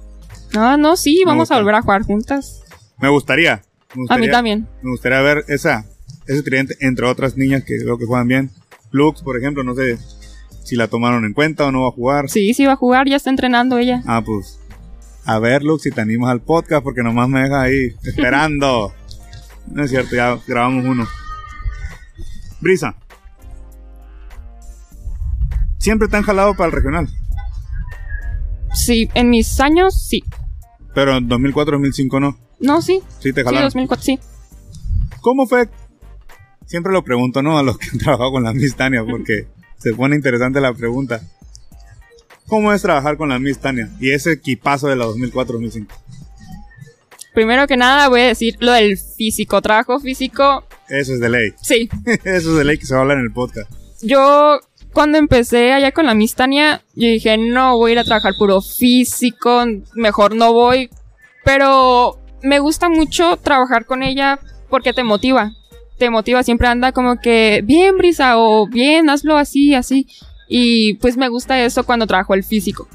No, no, sí, vamos gusta. a volver a jugar juntas. Me gustaría. me A mí gustaría- también. Me gustaría ver esa, ese tridente entre otras niñas que creo que juegan bien. Lux, por ejemplo, no sé si la tomaron en cuenta o no va a jugar. Sí, sí va a jugar, ya está entrenando ella. Ah, pues. A ver, Lux, si te animas al podcast, porque nomás me dejas ahí (laughs) esperando. no es cierto, ya grabamos uno. Brisa. Siempre te han jalado para el regional. Sí, en mis años, sí. Pero en 2004-2005 no. No, sí. Sí te Sí, jalaron. 2004, sí. ¿Cómo fue? Siempre lo pregunto, ¿no? A los que (laughs) han trabajado con la Miss Tania, porque se pone interesante la pregunta. ¿Cómo es trabajar con la Miss Tania? Y ese equipazo de la 2004-2005. Primero que nada voy a decir lo del físico, trabajo físico, Eso es de ley. sí. (laughs) Eso es de ley que se va a hablar en el podcast. Yo cuando empecé allá con la Miss Tania, yo dije, no voy a ir a trabajar puro físico, mejor no voy. Pero me gusta mucho trabajar con ella porque te motiva. Te motiva, siempre anda como que, bien, Brisa, o bien, hazlo así, así. Y pues me gusta eso cuando trabajo el físico.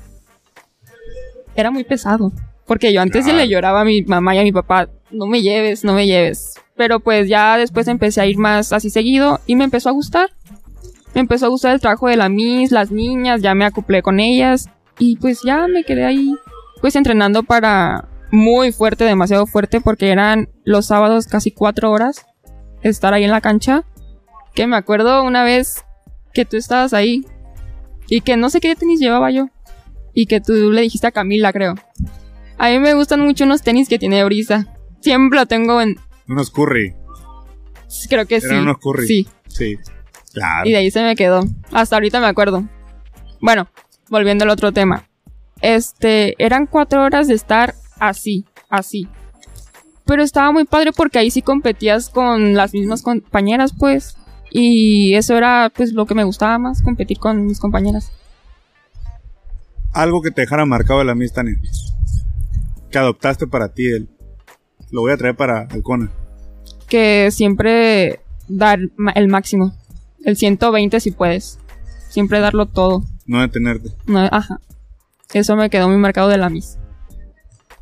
Era muy pesado. Porque yo antes Claro. le lloraba a mi mamá y a mi papá, no me lleves, no me lleves. Pero pues ya después empecé a ir más así seguido y me empezó a gustar. Me empezó a gustar el trabajo de la Miss, las niñas, ya me acoplé con ellas y pues ya me quedé ahí pues entrenando para muy fuerte, demasiado fuerte porque eran los sábados casi cuatro horas estar ahí en la cancha. Que me acuerdo una vez que tú estabas ahí y que no sé qué tenis llevaba yo y que tú le dijiste a Camila, creo. A mí me gustan mucho unos tenis que tiene Brisa. Siempre lo tengo en... Unos curry. Creo que sí. Eran unos curry. Sí. Sí. Claro. Y de ahí se me quedó. Hasta ahorita me acuerdo. Bueno, volviendo al otro tema. Este, eran cuatro horas de estar así, así. Pero estaba muy padre porque ahí sí competías con las mismas compañeras, pues. Y eso era, pues, lo que me gustaba más, competir con mis compañeras. Algo que te dejara marcado de la Miss Tania. Que adoptaste para ti. El, lo voy a traer para Alcona. que siempre dar el máximo. El 120 si puedes. Siempre darlo todo. No detenerte. No, ajá. Eso me quedó muy marcado de la Miss.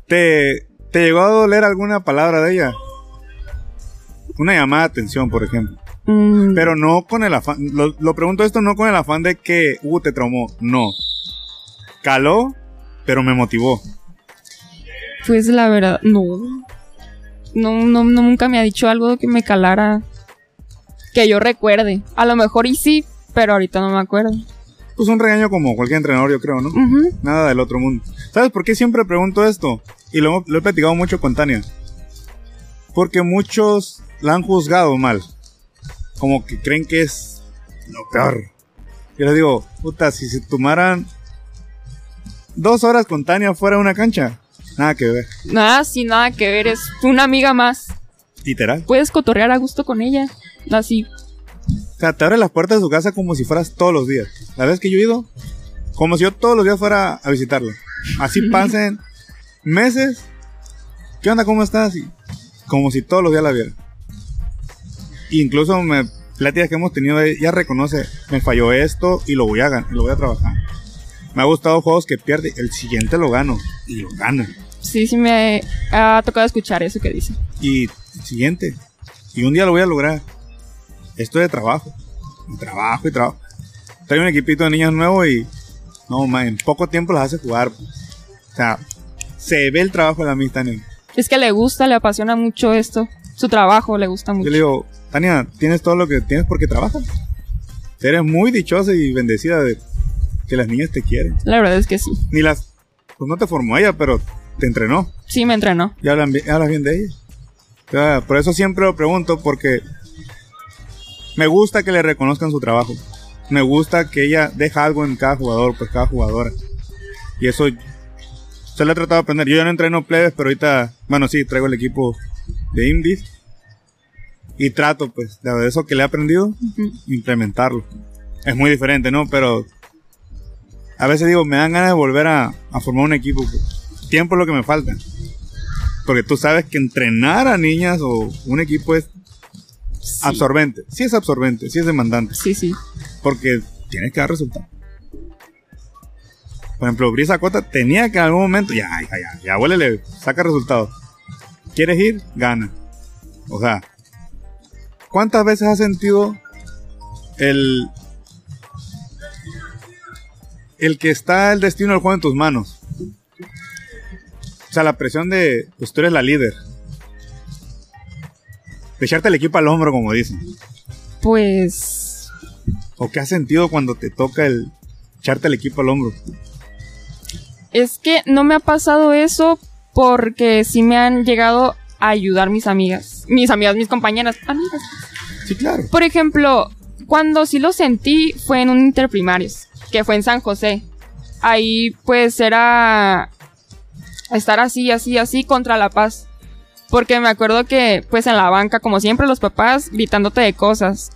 ¿Te, ¿Te llegó a doler alguna palabra de ella? Una llamada de atención, por ejemplo. Mm, Pero no con el afán. Lo, lo pregunto esto no con el afán de que, uh, te traumó. No. Caló, pero me motivó. Pues la verdad, no. No, no, no, nunca me ha dicho algo que me calara. Que yo recuerde. A lo mejor y sí, pero ahorita no me acuerdo. Pues un regaño como cualquier entrenador, yo creo, ¿no? Nada del otro mundo. ¿Sabes por qué siempre pregunto esto? Y lo, he platicado mucho con Tania. Porque muchos la han juzgado mal. Como que creen que es lo peor. Yo les digo, puta, si se tomaran dos horas con Tania fuera de una cancha, nada que ver. Nada, sin nada que ver. Es una amiga más. Literal. Puedes cotorrear a gusto con ella. Así. O sea, te abre las puertas de su casa como si fueras todos los días. La vez que yo he ido, como si yo todos los días fuera a visitarla. Así pasen meses. ¿Qué onda? ¿Cómo estás? Y como si todos los días la viera. Incluso me pláticas que hemos tenido, ella reconoce, me falló esto y lo voy a ganar, lo voy a trabajar. Me ha gustado juegos que pierde, el siguiente lo gano y lo gana. Sí, sí me ha tocado escuchar eso que dice. Y el siguiente. Y un día lo voy a lograr. Esto es de trabajo. Y trabajo y trabajo. Trae un equipito de niños nuevo y. No, man, en poco tiempo las hace jugar. pues. O sea, se ve el trabajo de la Miss Tania. Es que le gusta, le apasiona mucho esto. Su trabajo le gusta Yo mucho. le digo, Tania, tienes todo lo que tienes porque trabajas. Eres muy dichosa y bendecida de que las niñas te quieren. La verdad es que sí. Ni las. Pues no te formó ella, pero te entrenó. Sí, me entrenó. y hablan hablas bien de ella. O sea, por eso siempre lo pregunto, porque me gusta que le reconozcan su trabajo. Me gusta que ella deja algo en cada jugador, pues cada jugadora. Y eso se lo he tratado de aprender. Yo ya no entreno plebes, pero ahorita, bueno, sí, traigo el equipo de Indies. Y trato, pues, de eso que le he aprendido, implementarlo. Es muy diferente, ¿no? Pero a veces digo, me dan ganas de volver a, a formar un equipo. pues. Tiempo es lo que me falta. Porque tú sabes que entrenar a niñas o un equipo es Sí. absorbente. Sí es absorbente, sí es demandante. Sí, sí. Porque tienes que dar resultados. Por ejemplo, Brisa Cota tenía que en algún momento, ya, ya, ya, ya, huélele, saca resultados. ¿Quieres ir? Gana. O sea, ¿cuántas veces has sentido el. el que está el destino del juego en tus manos? O sea, la presión de, pues tú eres la líder. De echarte el equipo al hombro, como dicen. Pues. ¿O qué has sentido cuando te toca el echarte el equipo al hombro? Es que no me ha pasado eso porque sí me han llegado a ayudar mis amigas. Mis amigas, mis compañeras. Amigas. Sí, claro. Por ejemplo, cuando sí lo sentí fue en un interprimarios, que fue en San José. Ahí pues era estar así, así, así contra la paz. Porque me acuerdo que pues en la banca, como siempre, los papás gritándote de cosas.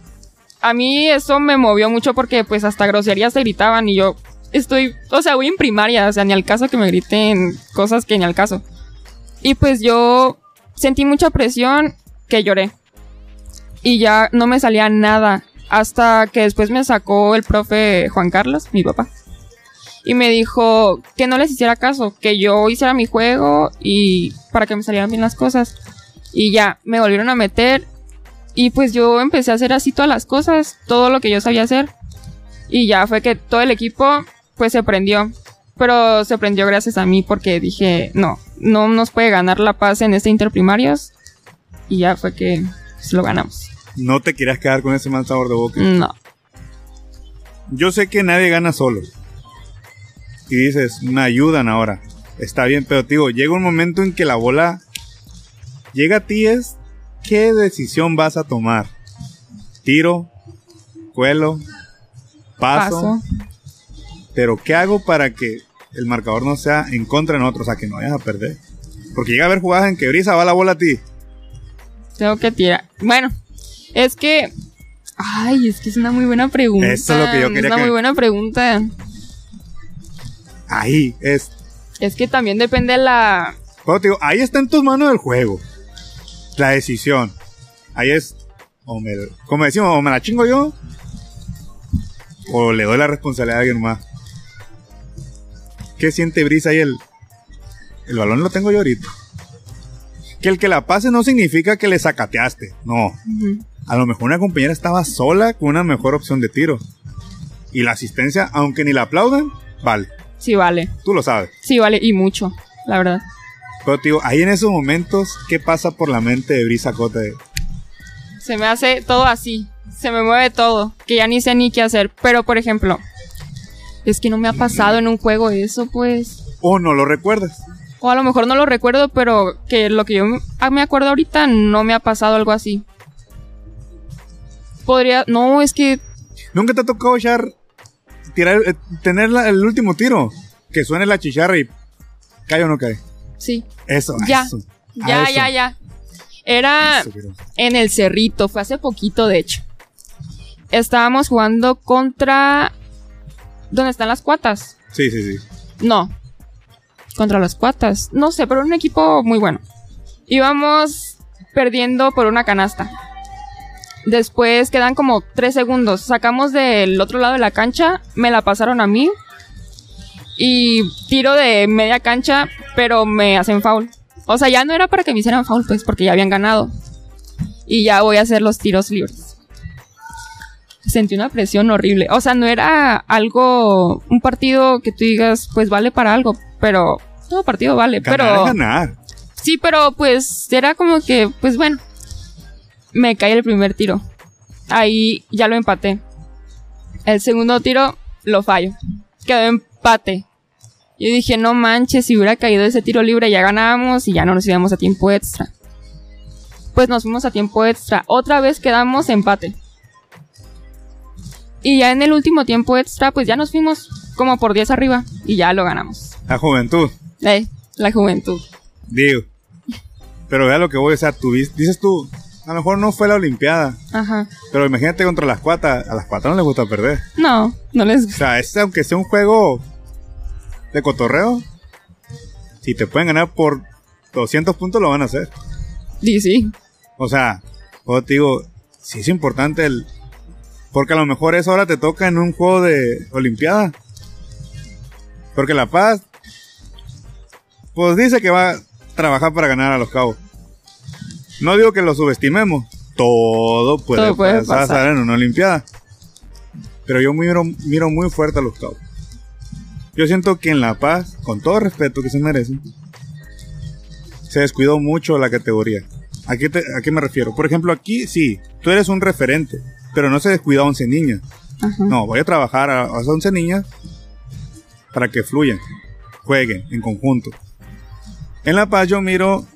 A mí eso me movió mucho porque pues hasta groserías se gritaban y yo estoy, o sea, voy en primaria, o sea, ni al caso que me griten cosas que ni al caso. Y pues yo sentí mucha presión que lloré y ya no me salía nada. Hasta que después me sacó el profe Juan Carlos, mi papá. Y me dijo que no les hiciera caso, que yo hiciera mi juego y para que me salieran bien las cosas. Y ya, me volvieron a meter. Y pues yo empecé a hacer así todas las cosas, todo lo que yo sabía hacer. Y ya fue que todo el equipo pues se prendió. Pero se prendió gracias a mí porque dije, no, no nos puede ganar la paz en este interprimarios. Y ya fue que pues, lo ganamos. No te quieras quedar con ese mal sabor de boca. No. Yo sé que nadie gana solo. Y dices, me ayudan ahora. Está bien, pero te digo, llega un momento en que la bola llega a ti es qué decisión vas a tomar. Tiro, cuelo, paso, Paso. pero ¿qué hago para que el marcador no sea en contra de nosotros? O sea, que no vayas a perder. Porque llega a haber jugadas en que Brisa va la bola a ti. Tengo que tirar. Bueno, es que. Ay, es que es una muy buena pregunta. Eso es lo que yo quería Es una que- muy buena pregunta. Ahí es. Es que también depende la. Te digo, ahí está en tus manos el juego. La decisión. Ahí es, o me, como decimos, o me la chingo yo, o le doy la responsabilidad a alguien más. ¿Qué siente Brisa ahí el, el balón lo tengo yo ahorita? Que el que la pase no significa que le sacateaste, no. A lo mejor una compañera estaba sola con una mejor opción de tiro. Y la asistencia, aunque ni la aplaudan, vale. Sí, vale. Tú lo sabes. Sí, vale. Y mucho, la verdad. Pero digo, ahí en esos momentos, ¿qué pasa por la mente de Brisa Cote? Se me hace todo así. Se me mueve todo. Que ya ni sé ni qué hacer. Pero, por ejemplo, es que no me ha pasado en un juego eso, pues. O no lo recuerdas. O a lo mejor no lo recuerdo, pero que lo que yo me- me acuerdo ahorita no me ha pasado algo así. Podría. No, es que. ¿Nunca te ha tocado echar, tirar, eh, tener la- el último tiro? Que suene la chicharra y cae o no cae. Sí. Eso, Ya. eso. Ya, eso. ya, ya. Era Eso, pero- en el cerrito. Fue hace poquito, de hecho. Estábamos jugando contra. ¿Dónde están las cuatas? Sí, sí, sí. No. Contra las cuatas. No sé, pero un equipo muy bueno. Íbamos perdiendo por una canasta. Después quedan como tres segundos. Sacamos del otro lado de la cancha. Me la pasaron a mí. Y tiro de media cancha, pero me hacen foul. O sea, ya no era para que me hicieran foul, pues, porque ya habían ganado. Y ya voy a hacer los tiros libres. Sentí una presión horrible. O sea, no era algo, un partido que tú digas, pues vale para algo, pero todo partido vale. Ganar pero ganar. sí, pero pues era como que, pues bueno, me cae el primer tiro. Ahí ya lo empaté. El segundo tiro lo fallo. Quedó empate. Yo dije, no manches, si hubiera caído ese tiro libre ya ganábamos y ya no nos íbamos a tiempo extra. Pues nos fuimos a tiempo extra. Otra vez quedamos empate. Y ya en el último tiempo extra, pues ya nos fuimos como por 10 arriba y ya lo ganamos. La juventud, Eh, la juventud. digo. Pero vea lo que voy, o sea, tú dices tú, a lo mejor no fue la Olimpiada, Ajá. pero imagínate contra las cuatas, a las cuatas no les gusta perder. No, no les O gusta. sea, es, aunque sea un juego de cotorreo, si te pueden ganar por 200 puntos, lo van a hacer. Sí, sí. O sea, yo te digo, sí es importante el... Porque a lo mejor eso ahora te toca en un juego de Olimpiada. Porque La Paz, pues dice que va a trabajar para ganar a los cabos. No digo que lo subestimemos. Todo puede, Todo puede pasar, pasar. en una Olimpiada. Pero yo miro, miro muy fuerte a los cabos. Yo siento que en La Paz, con todo respeto que se merecen, se descuidó mucho la categoría. ¿A qué, te- ¿A qué me refiero? Por ejemplo, aquí sí, tú eres un referente, pero no se descuida a 11 niñas. Ajá. No, voy a trabajar a, a 11 niñas para que fluyan, jueguen en conjunto. En La Paz yo miro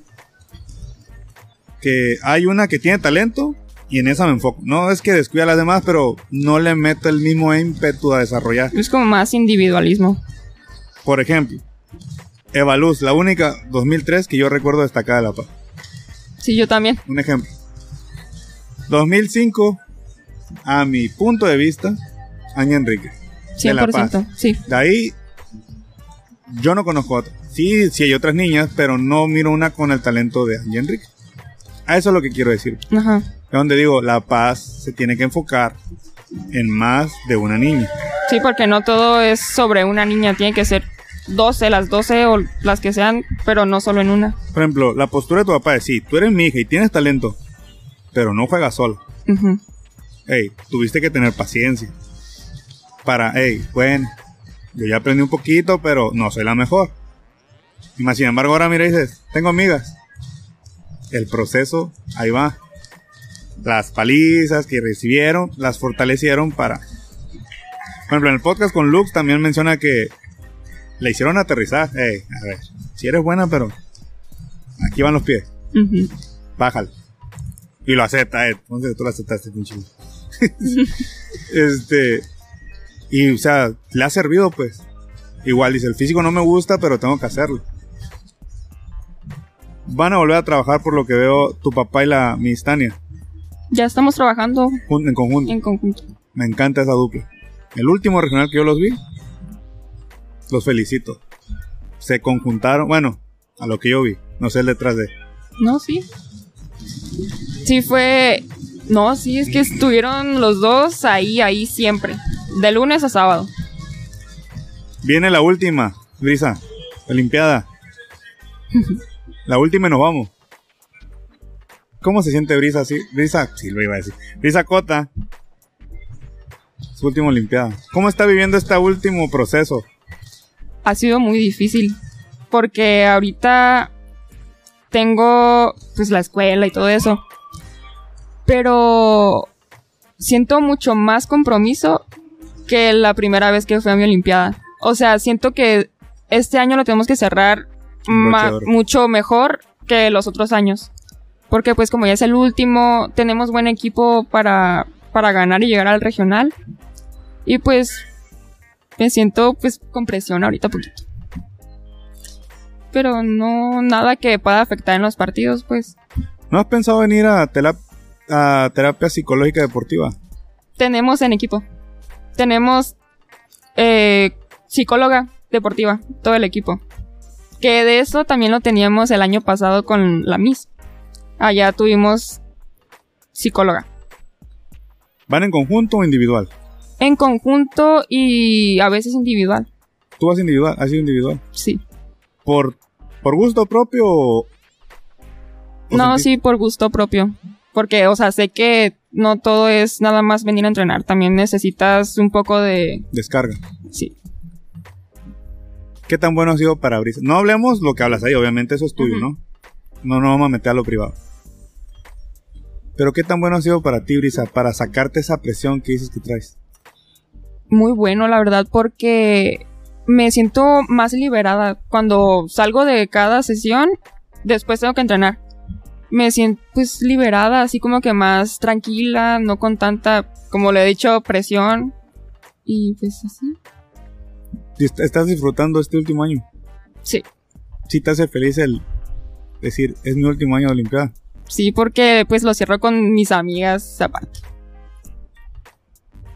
que hay una que tiene talento y en esa me enfoco. No es que descuida a las demás, pero no le meto el mismo ímpetu a desarrollar. Es como más individualismo. Por ejemplo, Eva Luz, la única 2003 que yo recuerdo destacada de La Paz. Sí, yo también. Un ejemplo. 2005, a mi punto de vista, Aña Enrique. De La Paz. 100%. Sí. De ahí, yo no conozco otra. Sí, sí hay otras niñas, pero no miro una con el talento de Aña Enrique. A eso es lo que quiero decir. Ajá. Es donde digo, La Paz se tiene que enfocar en más de una niña. Sí, porque no todo es sobre una niña. Tiene que ser 12, las 12 o las que sean, pero no solo en una. Por ejemplo, la postura de tu papá es, sí, tú eres mi hija y tienes talento, pero no juegas sola. Ujú. hey, tuviste que tener paciencia. Para, hey, bueno, yo ya aprendí un poquito, pero no soy la mejor. Y más sin embargo, ahora mira y dices, tengo amigas. El proceso, ahí va. Las palizas que recibieron, las fortalecieron para. Por ejemplo, en el podcast con Lux también menciona que le hicieron aterrizar. Hey, a ver, si eres buena, pero aquí van los pies Ujú. bájale. Y lo acepta, eh. Entonces tú lo aceptaste, pinche. (laughs) este. Y, o sea, le ha servido, pues. Igual dice, el físico no me gusta, pero tengo que hacerlo. Van a volver a trabajar por lo que veo tu papá y la Miss Tania, Ya estamos trabajando en conjunto. en conjunto. Me encanta esa dupla. El último regional que yo los vi, los felicito. Se conjuntaron, bueno, a lo que yo vi, no sé el detrás de. No, sí. Sí fue... No, sí, es que estuvieron los dos ahí, ahí siempre. De lunes a sábado. Viene la última, Brisa. Olimpiada. (laughs) la última y nos vamos. ¿Cómo se siente Brisa así? Brisa, sí lo iba a decir. Brisa Cota. Su última Olimpiada. ¿Cómo está viviendo este último proceso? Ha sido muy difícil. Porque ahorita tengo pues la escuela y todo eso. Pero siento mucho más compromiso que la primera vez que fui a mi Olimpiada. O sea, siento que este año lo tenemos que cerrar mucho mejor que los otros años. Porque pues como ya es el último, tenemos buen equipo para, para ganar y llegar al regional. Y pues me siento pues con presión ahorita poquito. Pero no nada que pueda afectar en los partidos, pues. ¿No has pensado venir a, a terapia psicológica deportiva? Tenemos en equipo. Tenemos eh, psicóloga deportiva, todo el equipo. Que de eso también lo teníamos el año pasado con la Miss. Allá tuvimos psicóloga. ¿Van en conjunto o individual? En conjunto y a veces individual. ¿Tú vas individual? ¿Has sido individual? Sí. ¿Por, por gusto propio o No, sí, por gusto propio. Porque, o sea, sé que no todo es nada más venir a entrenar. También necesitas un poco de... Descarga. Sí. ¿Qué tan bueno ha sido para Brisa? No hablemos lo que hablas ahí, obviamente eso es tuyo, ¿no? No, no vamos a meter a lo privado. Pero ¿qué tan bueno ha sido para ti, Brisa, para sacarte esa presión que dices que traes? Muy bueno, la verdad, porque me siento más liberada. Cuando salgo de cada sesión, después tengo que entrenar. Me siento pues liberada, así como que más tranquila, no con tanta, como le he dicho, presión. Y pues así. ¿Estás disfrutando este último año? Sí. ¿Sí te hace feliz el decir, es mi último año de Olimpiada? Sí, porque pues lo cierro con mis amigas aparte.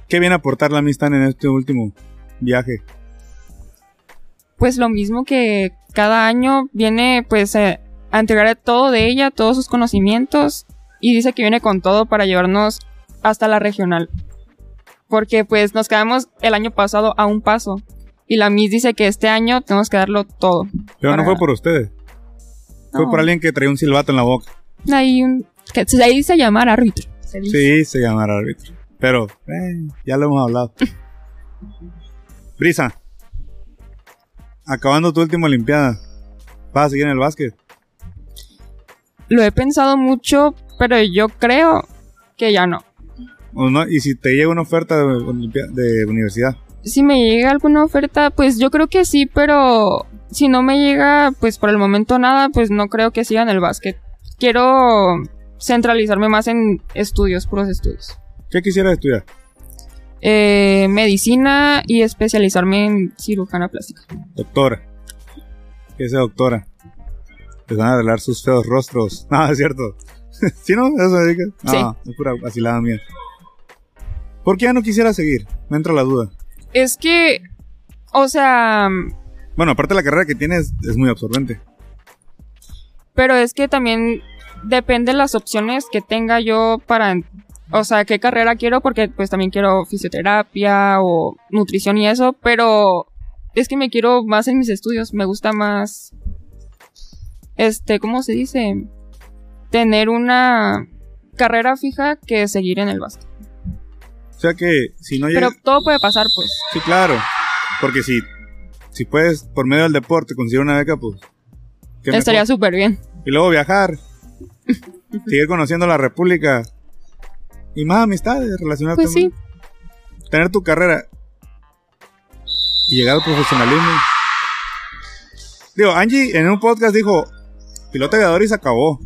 ¿Qué viene a aportar la amistad en este último viaje? Pues lo mismo que cada año viene pues eh, a entregar todo de ella, todos sus conocimientos y dice que viene con todo para llevarnos hasta la regional. Porque pues nos quedamos el año pasado a un paso y la Miss dice que este año tenemos que darlo todo. Pero no fue por ustedes. Fue por alguien que traía un silbato en la boca. Hay un. Que se dice llamar árbitro. Sí, se llama árbitro. Pero, eh, ya lo hemos hablado. (laughs) Brisa. Acabando tu última Olimpiada. ¿Vas a seguir en el básquet? Lo he pensado mucho, pero yo creo que ya no. no? ¿Y si te llega una oferta de, de universidad? Si me llega alguna oferta, pues yo creo que sí, pero si no me llega, pues por el momento nada, pues no creo que siga en el básquet. Quiero centralizarme más en estudios, puros estudios. ¿Qué quisiera estudiar? Eh, medicina y especializarme en cirujana plástica. Doctora. ¿Qué es doctora? Les van a arreglar sus feos rostros. (laughs) No, es cierto. (laughs) ¿Sí no? ¿Eso dedica? No, sí. es pura vacilada mía. ¿Por qué ya no quisiera seguir? Me entra la duda. Es que, o sea... Bueno, aparte la carrera que tienes es muy absorbente. Pero es que también depende de las opciones que tenga yo para, o sea, qué carrera quiero, porque pues también quiero fisioterapia o nutrición y eso, pero es que me quiero más en mis estudios, me gusta más, este, ¿cómo se dice? Tener una carrera fija que seguir en el básquet. O sea que si no Pero todo puede pasar, pues. Sí, claro. Porque si, si puedes, por medio del deporte, conseguir una beca, pues. Estaría súper bien. Y luego viajar. (laughs) seguir conociendo la República. Y más amistades relacionadas Pues sí. Tener tu carrera. Y llegar al profesionalismo. Digo, Angie en un podcast dijo: piloto aviador y se acabó.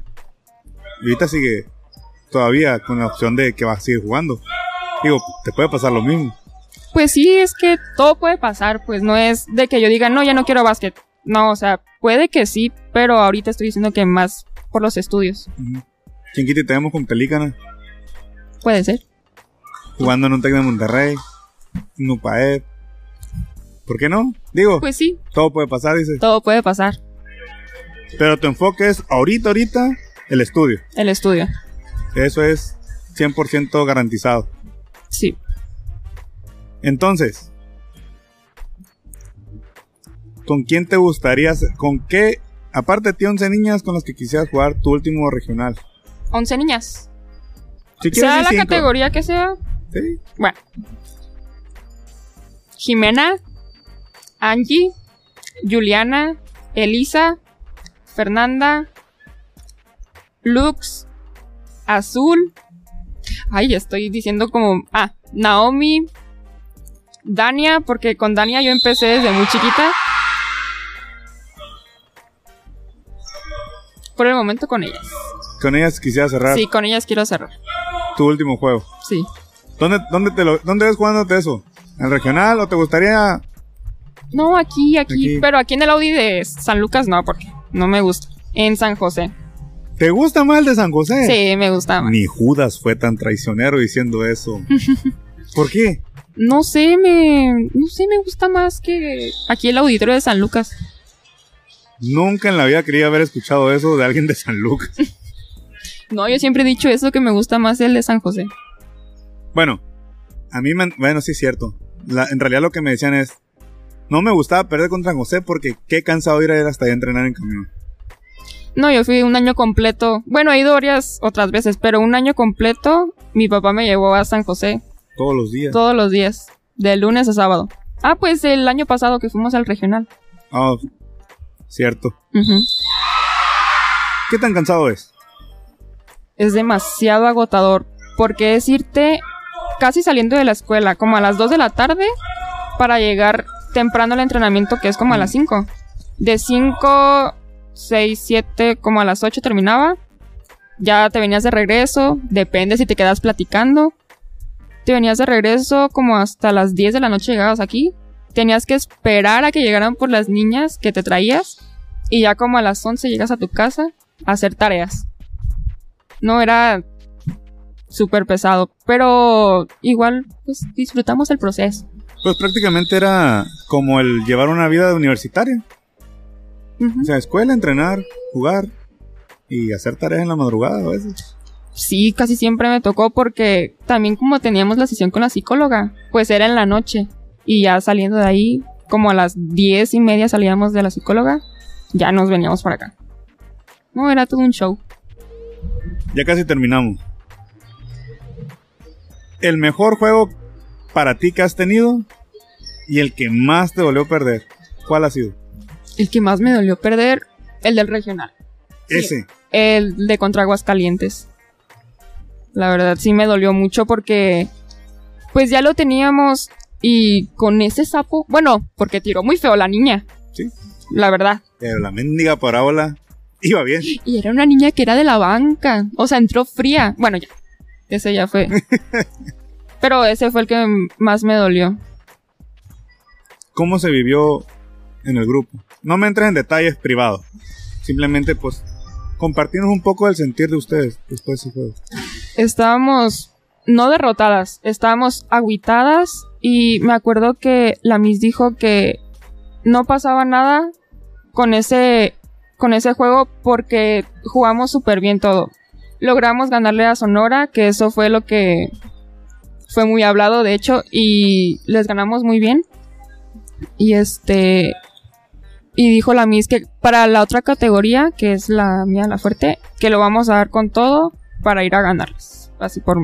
Y ahorita sigue todavía con la opción de que va a seguir jugando. Digo, te puede pasar lo mismo. Pues sí, es que todo puede pasar, pues no es de que yo diga, no, ya no quiero básquet. No, o sea, puede que sí, pero ahorita estoy diciendo que más por los estudios. ¿Quién quita tenemos con Pelícana? Puede ser. Jugando en un Tec de Monterrey, UPAED. ¿Por qué no? Digo, pues sí. Todo puede pasar, dice. Todo puede pasar. Pero tu enfoque es ahorita, ahorita, El estudio. El estudio. Eso es 100% garantizado. Sí. Entonces, ¿con quién te gustaría, con qué, aparte de ti, 11 niñas con las que quisieras jugar tu último regional? 11 niñas. Si Sea la cinco. categoría que sea. Sí. Bueno. Jimena, Angie, Juliana, Elisa, Fernanda, Lux, Azul. Ay, estoy diciendo como. Ah, Naomi, Dania, porque con Dania yo empecé desde muy chiquita. Por el momento con ellas. Con ellas quisieras cerrar Sí, con ellas quiero cerrar. tu último juego. Sí. ¿Dónde, dónde, te lo, ¿Dónde ves jugándote eso? ¿En el regional o te gustaría No, aquí, aquí, Aquí. Pero aquí en el Audi de San Lucas no, porque no me gusta. En San José. ¿Te gusta más el de San José? Sí, me gusta más. Ni Judas fue tan traicionero diciendo eso. (laughs) ¿Por qué? No sé, me. No sé, me gusta más que aquí el auditorio de San Lucas. Nunca en la vida quería haber escuchado eso de alguien de San Lucas. (laughs) No, yo siempre he dicho eso, que me gusta más el de San José. Bueno, a mí, me, bueno, sí es cierto. La- en realidad lo que me decían es, no me gustaba perder contra San José porque qué cansado ir a ir hasta allá a entrenar en camión. No, yo fui un año completo. Bueno, he ido varias otras veces, pero un año completo mi papá me llevó a San José Todos los días. todos los días, de lunes a sábado. Ah, pues el año pasado que fuimos al regional. Ah, cierto. ¿Qué tan cansado es? es demasiado agotador. Porque es irte casi saliendo de la escuela, como a las 2 de la tarde, para llegar temprano al entrenamiento, que es como a las 5. De 5, 6, 7, como a las 8 terminaba. Ya te venías de regreso, depende si te quedas platicando. Te venías de regreso como hasta las 10 de la noche llegabas aquí. Tenías que esperar a que llegaran por las niñas que te traías. Y ya como a las 11 llegas a tu casa a hacer tareas. No era súper pesado, pero igual pues disfrutamos el proceso. Pues prácticamente era como el llevar una vida universitaria. O sea, escuela, entrenar, jugar y hacer tareas en la madrugada a veces. Sí, casi siempre me tocó porque también como teníamos la sesión con la psicóloga, pues era en la noche y ya saliendo de ahí, como a las diez y media salíamos de la psicóloga, ya nos veníamos para acá. No, era todo un show. Ya casi terminamos. El mejor juego para ti que has tenido y el que más te dolió perder. ¿Cuál ha sido? El que más me dolió perder, el del regional. Sí. Ese. El de contra Aguascalientes. La verdad sí me dolió mucho porque pues ya lo teníamos y con ese sapo, bueno, porque tiró muy feo la niña, Sí. la verdad. Pero la mendiga parábola iba bien. (gasps) Y era una niña que era de la banca, o sea, entró fría. Bueno, ya. Ese ya fue. (laughs) Pero ese fue el que más me dolió. ¿Cómo se vivió en el grupo? No me entres en detalles privados. Simplemente, pues, compartirnos un poco del sentir de ustedes después de ese juego. Estábamos no derrotadas, estábamos agüitadas y me acuerdo que la Miss dijo que no pasaba nada con ese con ese juego porque jugamos súper bien todo. Logramos ganarle a Sonora, que eso fue lo que fue muy hablado, de hecho, y les ganamos muy bien. Y este y dijo la Miss que para la otra categoría, que es la mía, la fuerte, que lo vamos a dar con todo para ir a ganarles. Así por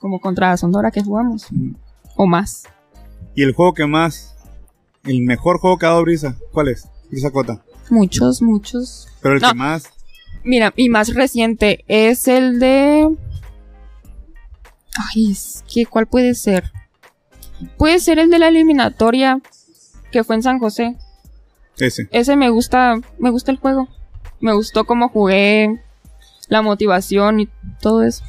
como contra Sonora que jugamos. O más. Y el juego que más, el mejor juego que ha dado Brisa, ¿cuál es? Brisa Cota. Muchos, muchos. Pero el No. que más, Mira, y más reciente es el de. Ay, es que ¿cuál puede ser? Puede ser el de la eliminatoria que fue en San José. Ese. Ese me gusta, me gusta el juego. Me gustó cómo jugué, la motivación y todo eso.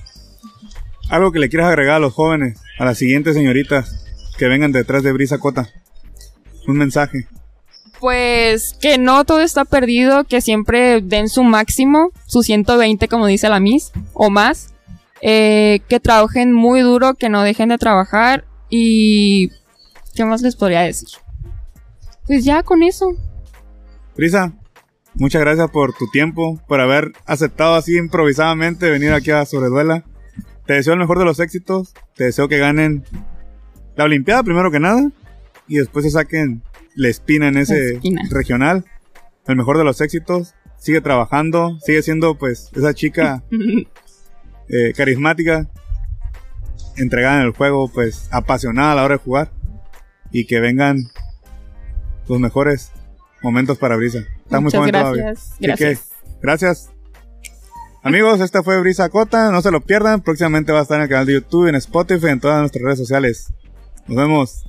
Algo que le quieras agregar a los jóvenes, a las siguientes señoritas que vengan detrás de Brisa Cota. Un mensaje. Pues que no todo está perdido, que siempre den su máximo, su 120 como dice la Miss, o más. Eh, que trabajen muy duro, que no dejen de trabajar y... ¿Qué más les podría decir? Pues ya con eso. Brisa, muchas gracias por tu tiempo, por haber aceptado así improvisadamente venir aquí a Sobreduela. Te deseo el mejor de los éxitos. Te deseo que ganen la Olimpiada primero que nada. Y después se saquen la espina en ese espina. regional. El mejor de los éxitos. Sigue trabajando. Sigue siendo pues esa chica (laughs) eh, carismática. Entregada en el juego. Pues apasionada a la hora de jugar. Y que vengan los mejores Momentos para Brisa. Está muy gracias. Todavía. Gracias. Que, gracias. Amigos, esta fue Brisa Cota. No se lo pierdan. Próximamente va a estar en el canal de YouTube, en Spotify, en todas nuestras redes sociales. Nos vemos.